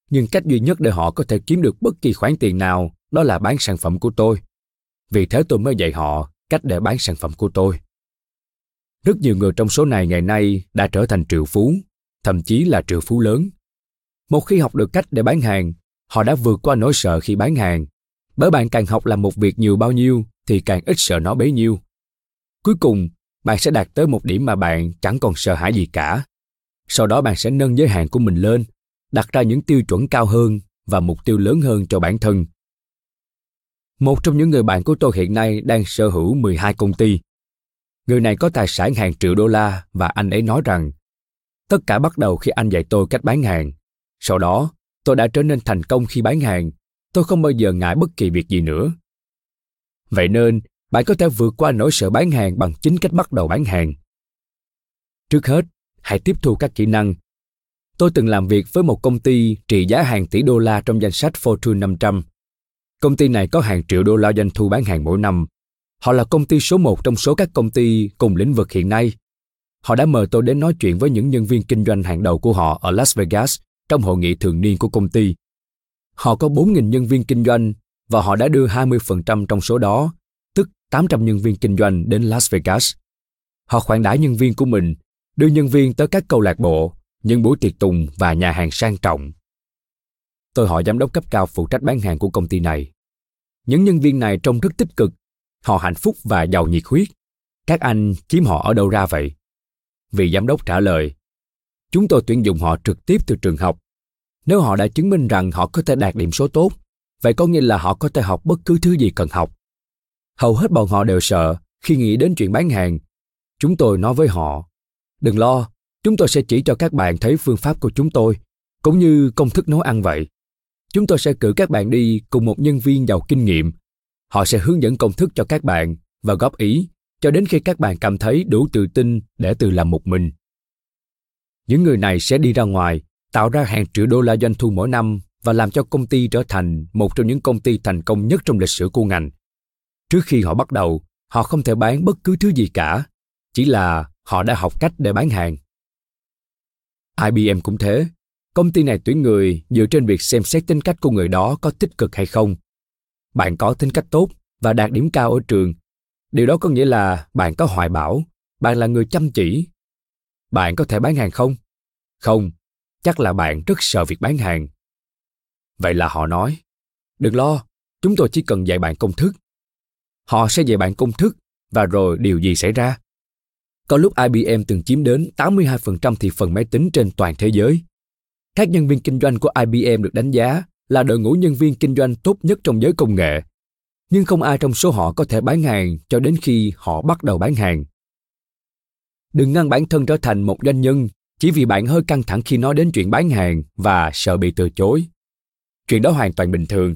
Nhưng cách duy nhất để họ có thể kiếm được bất kỳ khoản tiền nào đó là bán sản phẩm của tôi. Vì thế tôi mới dạy họ cách để bán sản phẩm của tôi. Rất nhiều người trong số này ngày nay đã trở thành triệu phú, thậm chí là triệu phú lớn. Một khi học được cách để bán hàng, họ đã vượt qua nỗi sợ khi bán hàng. Bởi bạn càng học làm một việc nhiều bao nhiêu thì càng ít sợ nó bấy nhiêu. Cuối cùng, bạn sẽ đạt tới một điểm mà bạn chẳng còn sợ hãi gì cả. Sau đó bạn sẽ nâng giới hạn của mình lên, đặt ra những tiêu chuẩn cao hơn và mục tiêu lớn hơn cho bản thân. Một trong những người bạn của tôi hiện nay đang sở hữu 12 công ty. Người này có tài sản hàng triệu đô la và anh ấy nói rằng tất cả bắt đầu khi anh dạy tôi cách bán hàng. Sau đó, tôi đã trở nên thành công khi bán hàng. Tôi không bao giờ ngại bất kỳ việc gì nữa. Vậy nên, bạn có thể vượt qua nỗi sợ bán hàng bằng chính cách bắt đầu bán hàng. Trước hết, hãy tiếp thu các kỹ năng. Tôi từng làm việc với một công ty trị giá hàng tỷ đô la trong danh sách Fortune 500. Công ty này có hàng triệu đô la doanh thu bán hàng mỗi năm. Họ là công ty số một trong số các công ty cùng lĩnh vực hiện nay. Họ đã mời tôi đến nói chuyện với những nhân viên kinh doanh hàng đầu của họ ở Las Vegas trong hội nghị thường niên của công ty. Họ có 4.000 nhân viên kinh doanh và họ đã đưa 20% trong số đó, tức 800 nhân viên kinh doanh đến Las Vegas. Họ khoản đãi nhân viên của mình, đưa nhân viên tới các câu lạc bộ, những buổi tiệc tùng và nhà hàng sang trọng. Tôi hỏi giám đốc cấp cao phụ trách bán hàng của công ty này. Những nhân viên này trông rất tích cực, họ hạnh phúc và giàu nhiệt huyết. Các anh chiếm họ ở đâu ra vậy? Vị giám đốc trả lời, chúng tôi tuyển dụng họ trực tiếp từ trường học. Nếu họ đã chứng minh rằng họ có thể đạt điểm số tốt, vậy có nghĩa là họ có thể học bất cứ thứ gì cần học. Hầu hết bọn họ đều sợ khi nghĩ đến chuyện bán hàng. Chúng tôi nói với họ, đừng lo, chúng tôi sẽ chỉ cho các bạn thấy phương pháp của chúng tôi, cũng như công thức nấu ăn vậy. Chúng tôi sẽ cử các bạn đi cùng một nhân viên giàu kinh nghiệm. Họ sẽ hướng dẫn công thức cho các bạn và góp ý cho đến khi các bạn cảm thấy đủ tự tin để tự làm một mình. Những người này sẽ đi ra ngoài, tạo ra hàng triệu đô la doanh thu mỗi năm và làm cho công ty trở thành một trong những công ty thành công nhất trong lịch sử của ngành. Trước khi họ bắt đầu, họ không thể bán bất cứ thứ gì cả, chỉ là họ đã học cách để bán hàng. IBM cũng thế, công ty này tuyển người dựa trên việc xem xét tính cách của người đó có tích cực hay không. Bạn có tính cách tốt và đạt điểm cao ở trường. Điều đó có nghĩa là bạn có hoài bão bạn là người chăm chỉ. Bạn có thể bán hàng không? Không chắc là bạn rất sợ việc bán hàng. Vậy là họ nói đừng lo chúng tôi chỉ cần dạy bạn công thức. Họ sẽ dạy bạn công thức và rồi điều gì xảy ra? Có lúc IBM từng chiếm đến 82% thị phần máy tính trên toàn thế giới. Các nhân viên kinh doanh của IBM được đánh giá là đội ngũ nhân viên kinh doanh tốt nhất trong giới công nghệ nhưng không ai trong số họ có thể bán hàng cho đến khi họ bắt đầu bán hàng. Đừng ngăn bản thân trở thành một doanh nhân chỉ vì bạn hơi căng thẳng khi nói đến chuyện bán hàng và sợ bị từ chối. Chuyện đó hoàn toàn bình thường.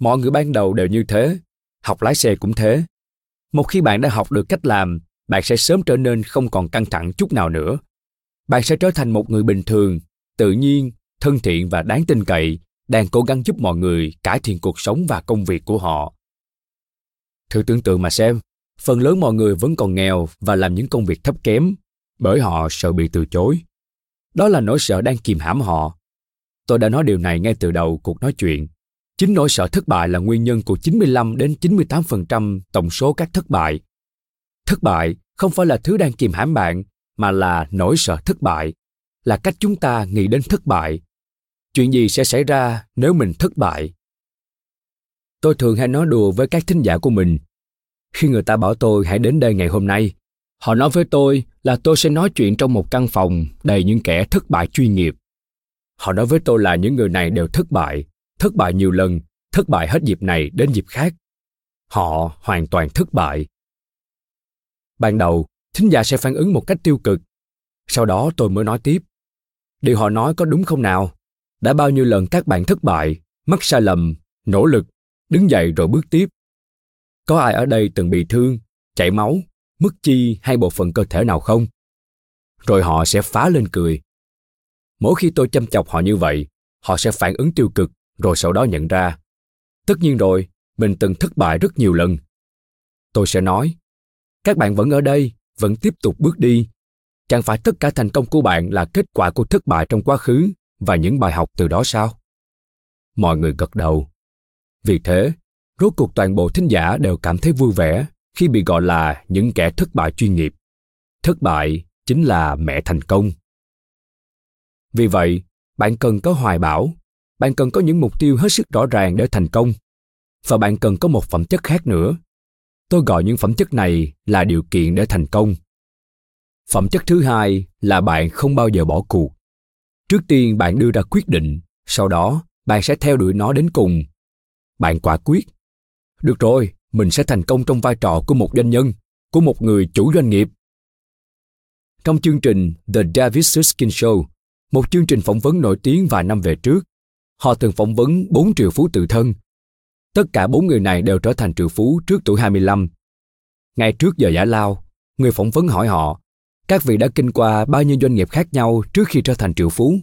Mọi người ban đầu đều như thế. Học lái xe cũng thế. Một khi bạn đã học được cách làm, bạn sẽ sớm trở nên không còn căng thẳng chút nào nữa. Bạn sẽ trở thành một người bình thường, tự nhiên, thân thiện và đáng tin cậy, đang cố gắng giúp mọi người cải thiện cuộc sống và công việc của họ Thử tưởng tượng mà xem, phần lớn mọi người vẫn còn nghèo và làm những công việc thấp kém bởi họ sợ bị từ chối. Đó là nỗi sợ đang kìm hãm họ. Tôi đã nói điều này ngay từ đầu cuộc nói chuyện. Chính nỗi sợ thất bại là nguyên nhân của 95 đến 98% tổng số các thất bại. Thất bại không phải là thứ đang kìm hãm bạn, mà là nỗi sợ thất bại, là cách chúng ta nghĩ đến thất bại. Chuyện gì sẽ xảy ra nếu mình thất bại? Tôi thường hay nói đùa với các thính giả của mình. Khi người ta bảo tôi hãy đến đây ngày hôm nay, họ nói với tôi là tôi sẽ nói chuyện trong một căn phòng đầy những kẻ thất bại chuyên nghiệp. Họ nói với tôi là những người này đều thất bại, thất bại nhiều lần, thất bại hết dịp này đến dịp khác. Họ hoàn toàn thất bại. Ban đầu, thính giả sẽ phản ứng một cách tiêu cực. Sau đó tôi mới nói tiếp. điều họ nói có đúng không nào? Đã bao nhiêu lần các bạn thất bại mắc sai lầm nỗ lực đứng dậy rồi bước tiếp. Có ai ở đây từng bị thương chảy máu mất chi hay bộ phận cơ thể nào không? Rồi họ sẽ phá lên cười. Mỗi khi tôi chăm chọc họ như vậy họ sẽ phản ứng tiêu cực rồi sau đó nhận ra. Tất nhiên rồi mình từng thất bại rất nhiều lần. Tôi sẽ nói các bạn vẫn ở đây, vẫn tiếp tục bước đi. Chẳng phải tất cả thành công của bạn là kết quả của thất bại trong quá khứ và những bài học từ đó sao? Mọi người gật đầu. Vì thế, rốt cuộc toàn bộ thính giả đều cảm thấy vui vẻ khi bị gọi là những kẻ thất bại chuyên nghiệp. Thất bại chính là mẹ thành công. Vì vậy, bạn cần có hoài bão, bạn cần có những mục tiêu hết sức rõ ràng để thành công. Và bạn cần có một phẩm chất khác nữa tôi gọi những phẩm chất này là điều kiện để thành công. Phẩm chất thứ hai là bạn không bao giờ bỏ cuộc. Trước tiên bạn đưa ra quyết định sau đó bạn sẽ theo đuổi nó đến cùng. Bạn quả quyết. Được rồi mình sẽ thành công trong vai trò của một doanh nhân của một người chủ doanh nghiệp. Trong chương trình The David Suskin Show, một chương trình phỏng vấn nổi tiếng vài năm về trước, họ từng phỏng vấn 4 triệu phú tự thân. Tất cả bốn người này đều trở thành triệu phú trước tuổi 25. Ngay trước giờ giải lao, người phỏng vấn hỏi họ, các vị đã kinh qua bao nhiêu doanh nghiệp khác nhau trước khi trở thành triệu phú?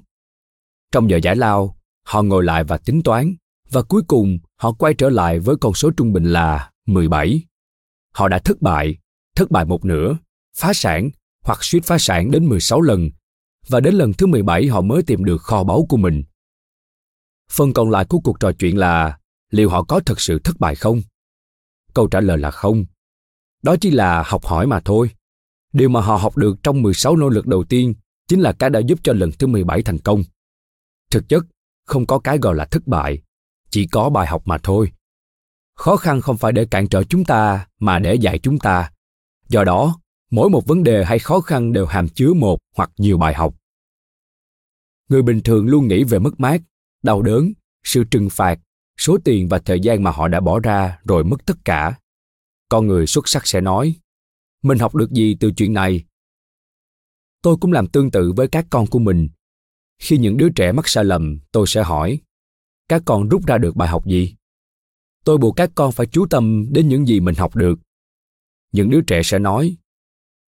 Trong giờ giải lao, họ ngồi lại và tính toán, và cuối cùng họ quay trở lại với con số trung bình là 17. Họ đã thất bại, thất bại một nửa, phá sản hoặc suýt phá sản đến 16 lần và đến lần thứ 17 họ mới tìm được kho báu của mình. Phần còn lại của cuộc trò chuyện là liệu họ có thực sự thất bại không? Câu trả lời là không. Đó chỉ là học hỏi mà thôi. Điều mà họ học được trong 16 nỗ lực đầu tiên chính là cái đã giúp cho lần thứ 17 thành công. Thực chất, không có cái gọi là thất bại, chỉ có bài học mà thôi. Khó khăn không phải để cản trở chúng ta mà để dạy chúng ta. Do đó, mỗi một vấn đề hay khó khăn đều hàm chứa một hoặc nhiều bài học người bình thường luôn nghĩ về mất mát đau đớn sự trừng phạt số tiền và thời gian mà họ đã bỏ ra rồi mất tất cả. Con người xuất sắc sẽ nói, mình học được gì từ chuyện này? Tôi cũng làm tương tự với các con của mình. Khi những đứa trẻ mắc sai lầm, tôi sẽ hỏi, các con rút ra được bài học gì? Tôi buộc các con phải chú tâm đến những gì mình học được. Những đứa trẻ sẽ nói,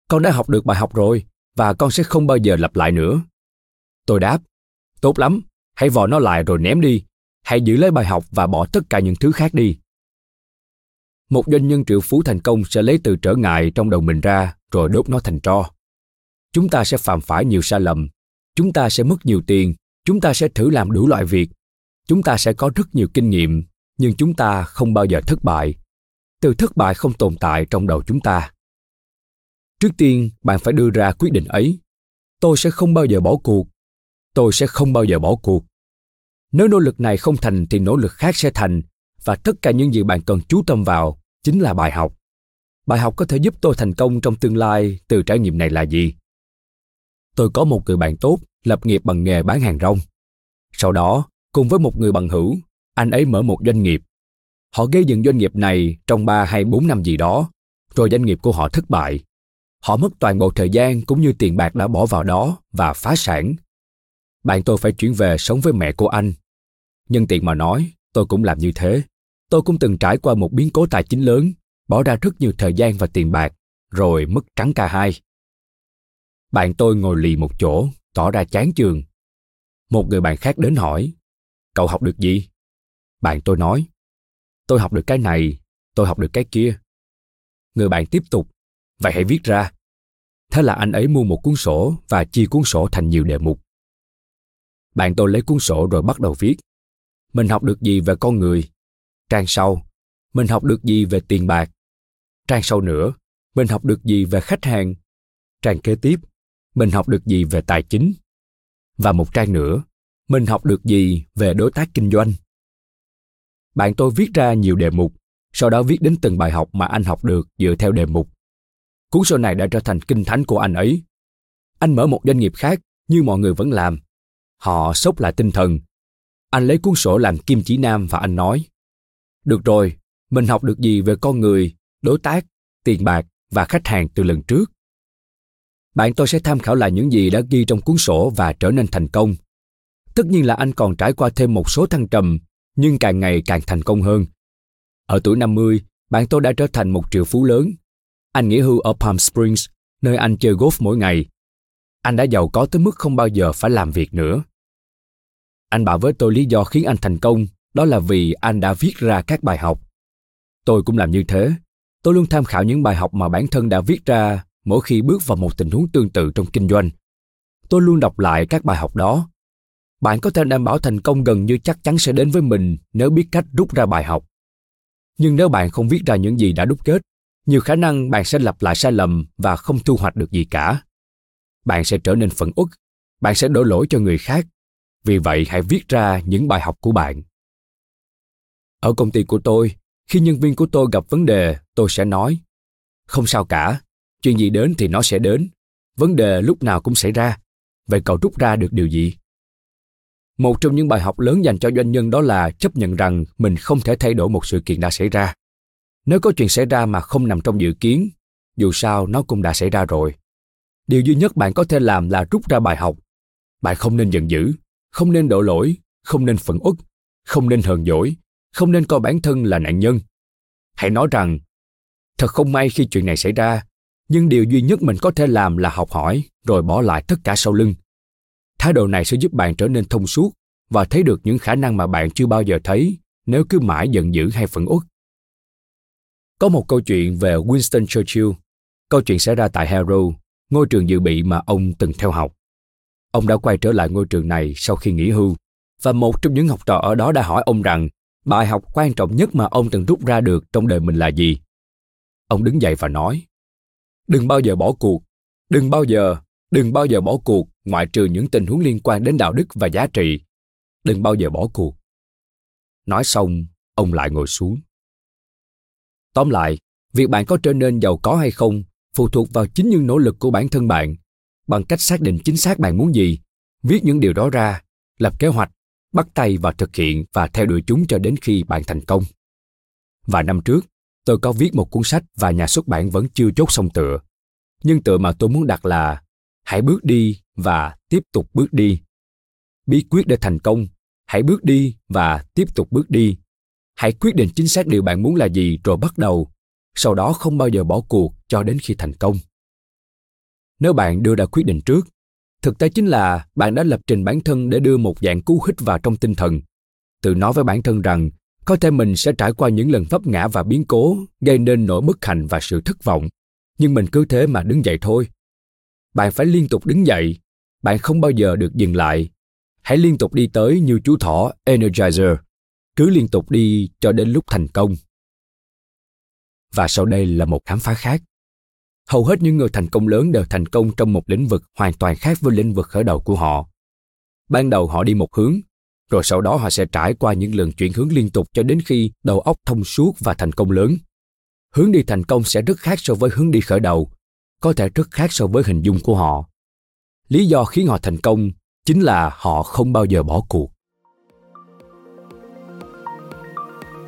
con đã học được bài học rồi và con sẽ không bao giờ lặp lại nữa. Tôi đáp, tốt lắm, hãy vò nó lại rồi ném đi hãy giữ lấy bài học và bỏ tất cả những thứ khác đi. Một doanh nhân triệu phú thành công sẽ lấy từ trở ngại trong đầu mình ra, rồi đốt nó thành tro. Chúng ta sẽ phạm phải nhiều sai lầm, chúng ta sẽ mất nhiều tiền, chúng ta sẽ thử làm đủ loại việc, chúng ta sẽ có rất nhiều kinh nghiệm, nhưng chúng ta không bao giờ thất bại. Từ thất bại không tồn tại trong đầu chúng ta. Trước tiên, bạn phải đưa ra quyết định ấy. Tôi sẽ không bao giờ bỏ cuộc. Tôi sẽ không bao giờ bỏ cuộc nếu nỗ lực này không thành thì nỗ lực khác sẽ thành và tất cả những gì bạn cần chú tâm vào chính là bài học bài học có thể giúp tôi thành công trong tương lai từ trải nghiệm này là gì tôi có một người bạn tốt lập nghiệp bằng nghề bán hàng rong sau đó cùng với một người bằng hữu anh ấy mở một doanh nghiệp họ gây dựng doanh nghiệp này trong 3 hay 4 năm gì đó, rồi doanh nghiệp của họ thất bại. Họ mất toàn bộ thời gian cũng như tiền bạc đã bỏ vào đó và phá sản. Bạn tôi phải chuyển về sống với mẹ của anh. Nhân tiện mà nói, tôi cũng làm như thế. Tôi cũng từng trải qua một biến cố tài chính lớn, bỏ ra rất nhiều thời gian và tiền bạc, rồi mất trắng cả hai. Bạn tôi ngồi lì một chỗ, tỏ ra chán chường. Một người bạn khác đến hỏi, cậu học được gì? Bạn tôi nói, tôi học được cái này, tôi học được cái kia. Người bạn tiếp tục, vậy hãy viết ra. Thế là anh ấy mua một cuốn sổ và chia cuốn sổ thành nhiều đề mục. Bạn tôi lấy cuốn sổ rồi bắt đầu viết. Mình học được gì về con người? Trang sau, mình học được gì về tiền bạc? Trang sau nữa, mình học được gì về khách hàng? Trang kế tiếp, mình học được gì về tài chính? Và một trang nữa, mình học được gì về đối tác kinh doanh? Bạn tôi viết ra nhiều đề mục, sau đó viết đến từng bài học mà anh học được dựa theo đề mục. Cuốn sổ này đã trở thành kinh thánh của anh ấy. Anh mở một doanh nghiệp khác, như mọi người vẫn làm. Họ sốc lại tinh thần. Anh lấy cuốn sổ làm kim chỉ nam và anh nói, Được rồi, mình học được gì về con người, đối tác, tiền bạc và khách hàng từ lần trước? bạn tôi sẽ tham khảo lại những gì đã ghi trong cuốn sổ và trở nên thành công. Tất nhiên là anh còn trải qua thêm một số thăng trầm, nhưng càng ngày càng thành công hơn. Ở tuổi 50, bạn tôi đã trở thành một triệu phú lớn. Anh nghỉ hưu ở Palm Springs, nơi anh chơi golf mỗi ngày. Anh đã giàu có tới mức không bao giờ phải làm việc nữa. Anh bảo với tôi lý do khiến anh thành công, đó là vì anh đã viết ra các bài học. Tôi cũng làm như thế. Tôi luôn tham khảo những bài học mà bản thân đã viết ra mỗi khi bước vào một tình huống tương tự trong kinh doanh. Tôi luôn đọc lại các bài học đó. Bạn có thể đảm bảo thành công gần như chắc chắn sẽ đến với mình nếu biết cách rút ra bài học. Nhưng nếu bạn không viết ra những gì đã đúc kết, nhiều khả năng bạn sẽ lặp lại sai lầm và không thu hoạch được gì cả. Bạn sẽ trở nên phẫn uất, bạn sẽ đổ lỗi cho người khác. Vì vậy hãy viết ra những bài học của bạn. Ở công ty của tôi, khi nhân viên của tôi gặp vấn đề, tôi sẽ nói, không sao cả, chuyện gì đến thì nó sẽ đến vấn đề lúc nào cũng xảy ra vậy cậu rút ra được điều gì một trong những bài học lớn dành cho doanh nhân đó là chấp nhận rằng mình không thể thay đổi một sự kiện đã xảy ra nếu có chuyện xảy ra mà không nằm trong dự kiến dù sao nó cũng đã xảy ra rồi điều duy nhất bạn có thể làm là rút ra bài học. Bạn không nên giận dữ, không nên đổ lỗi, không nên phẫn uất, không nên hờn dỗi, không nên coi bản thân là nạn nhân. Hãy nói rằng, thật không may khi chuyện này xảy ra, nhưng điều duy nhất mình có thể làm là học hỏi, rồi bỏ lại tất cả sau lưng. Thái độ này sẽ giúp bạn trở nên thông suốt và thấy được những khả năng mà bạn chưa bao giờ thấy nếu cứ mãi giận dữ hay phẫn uất. Có một câu chuyện về winston churchill. Câu chuyện xảy ra tại harrow ngôi trường dự bị mà ông từng theo học. Ông đã quay trở lại ngôi trường này sau khi nghỉ hưu, và một trong những học trò ở đó đã hỏi ông rằng, bài học quan trọng nhất mà ông từng rút ra được trong đời mình là gì? Ông đứng dậy và nói, đừng bao giờ bỏ cuộc, đừng bao giờ, đừng bao giờ bỏ cuộc ngoại trừ những tình huống liên quan đến đạo đức và giá trị. Đừng bao giờ bỏ cuộc. Nói xong, ông lại ngồi xuống. Tóm lại, việc bạn có trở nên giàu có hay không phụ thuộc vào chính những nỗ lực của bản thân bạn bằng cách xác định chính xác bạn muốn gì viết những điều đó ra lập kế hoạch bắt tay vào thực hiện và theo đuổi chúng cho đến khi bạn thành công và năm trước tôi có viết một cuốn sách và nhà xuất bản vẫn chưa chốt xong tựa. Nhưng tựa mà tôi muốn đặt là hãy bước đi và tiếp tục bước đi. Bí quyết để thành công, hãy bước đi và tiếp tục bước đi. Hãy quyết định chính xác điều bạn muốn là gì rồi bắt đầu, sau đó không bao giờ bỏ cuộc cho đến khi thành công. Nếu bạn đưa ra quyết định trước, thực tế chính là bạn đã lập trình bản thân để đưa một dạng cú hích vào trong tinh thần. Tự nói với bản thân rằng có thể mình sẽ trải qua những lần vấp ngã và biến cố gây nên nỗi bất hạnh và sự thất vọng. Nhưng mình cứ thế mà đứng dậy thôi. Bạn phải liên tục đứng dậy. Bạn không bao giờ được dừng lại. Hãy liên tục đi tới như chú thỏ energizer. Cứ liên tục đi cho đến lúc thành công và sau đây là một khám phá khác hầu hết những người thành công lớn đều thành công trong một lĩnh vực hoàn toàn khác với lĩnh vực khởi đầu của họ ban đầu họ đi một hướng rồi sau đó họ sẽ trải qua những lần chuyển hướng liên tục cho đến khi đầu óc thông suốt và thành công lớn. Hướng đi thành công sẽ rất khác so với hướng đi khởi đầu, có thể rất khác so với hình dung của họ. Lý do khiến họ thành công chính là họ không bao giờ bỏ cuộc.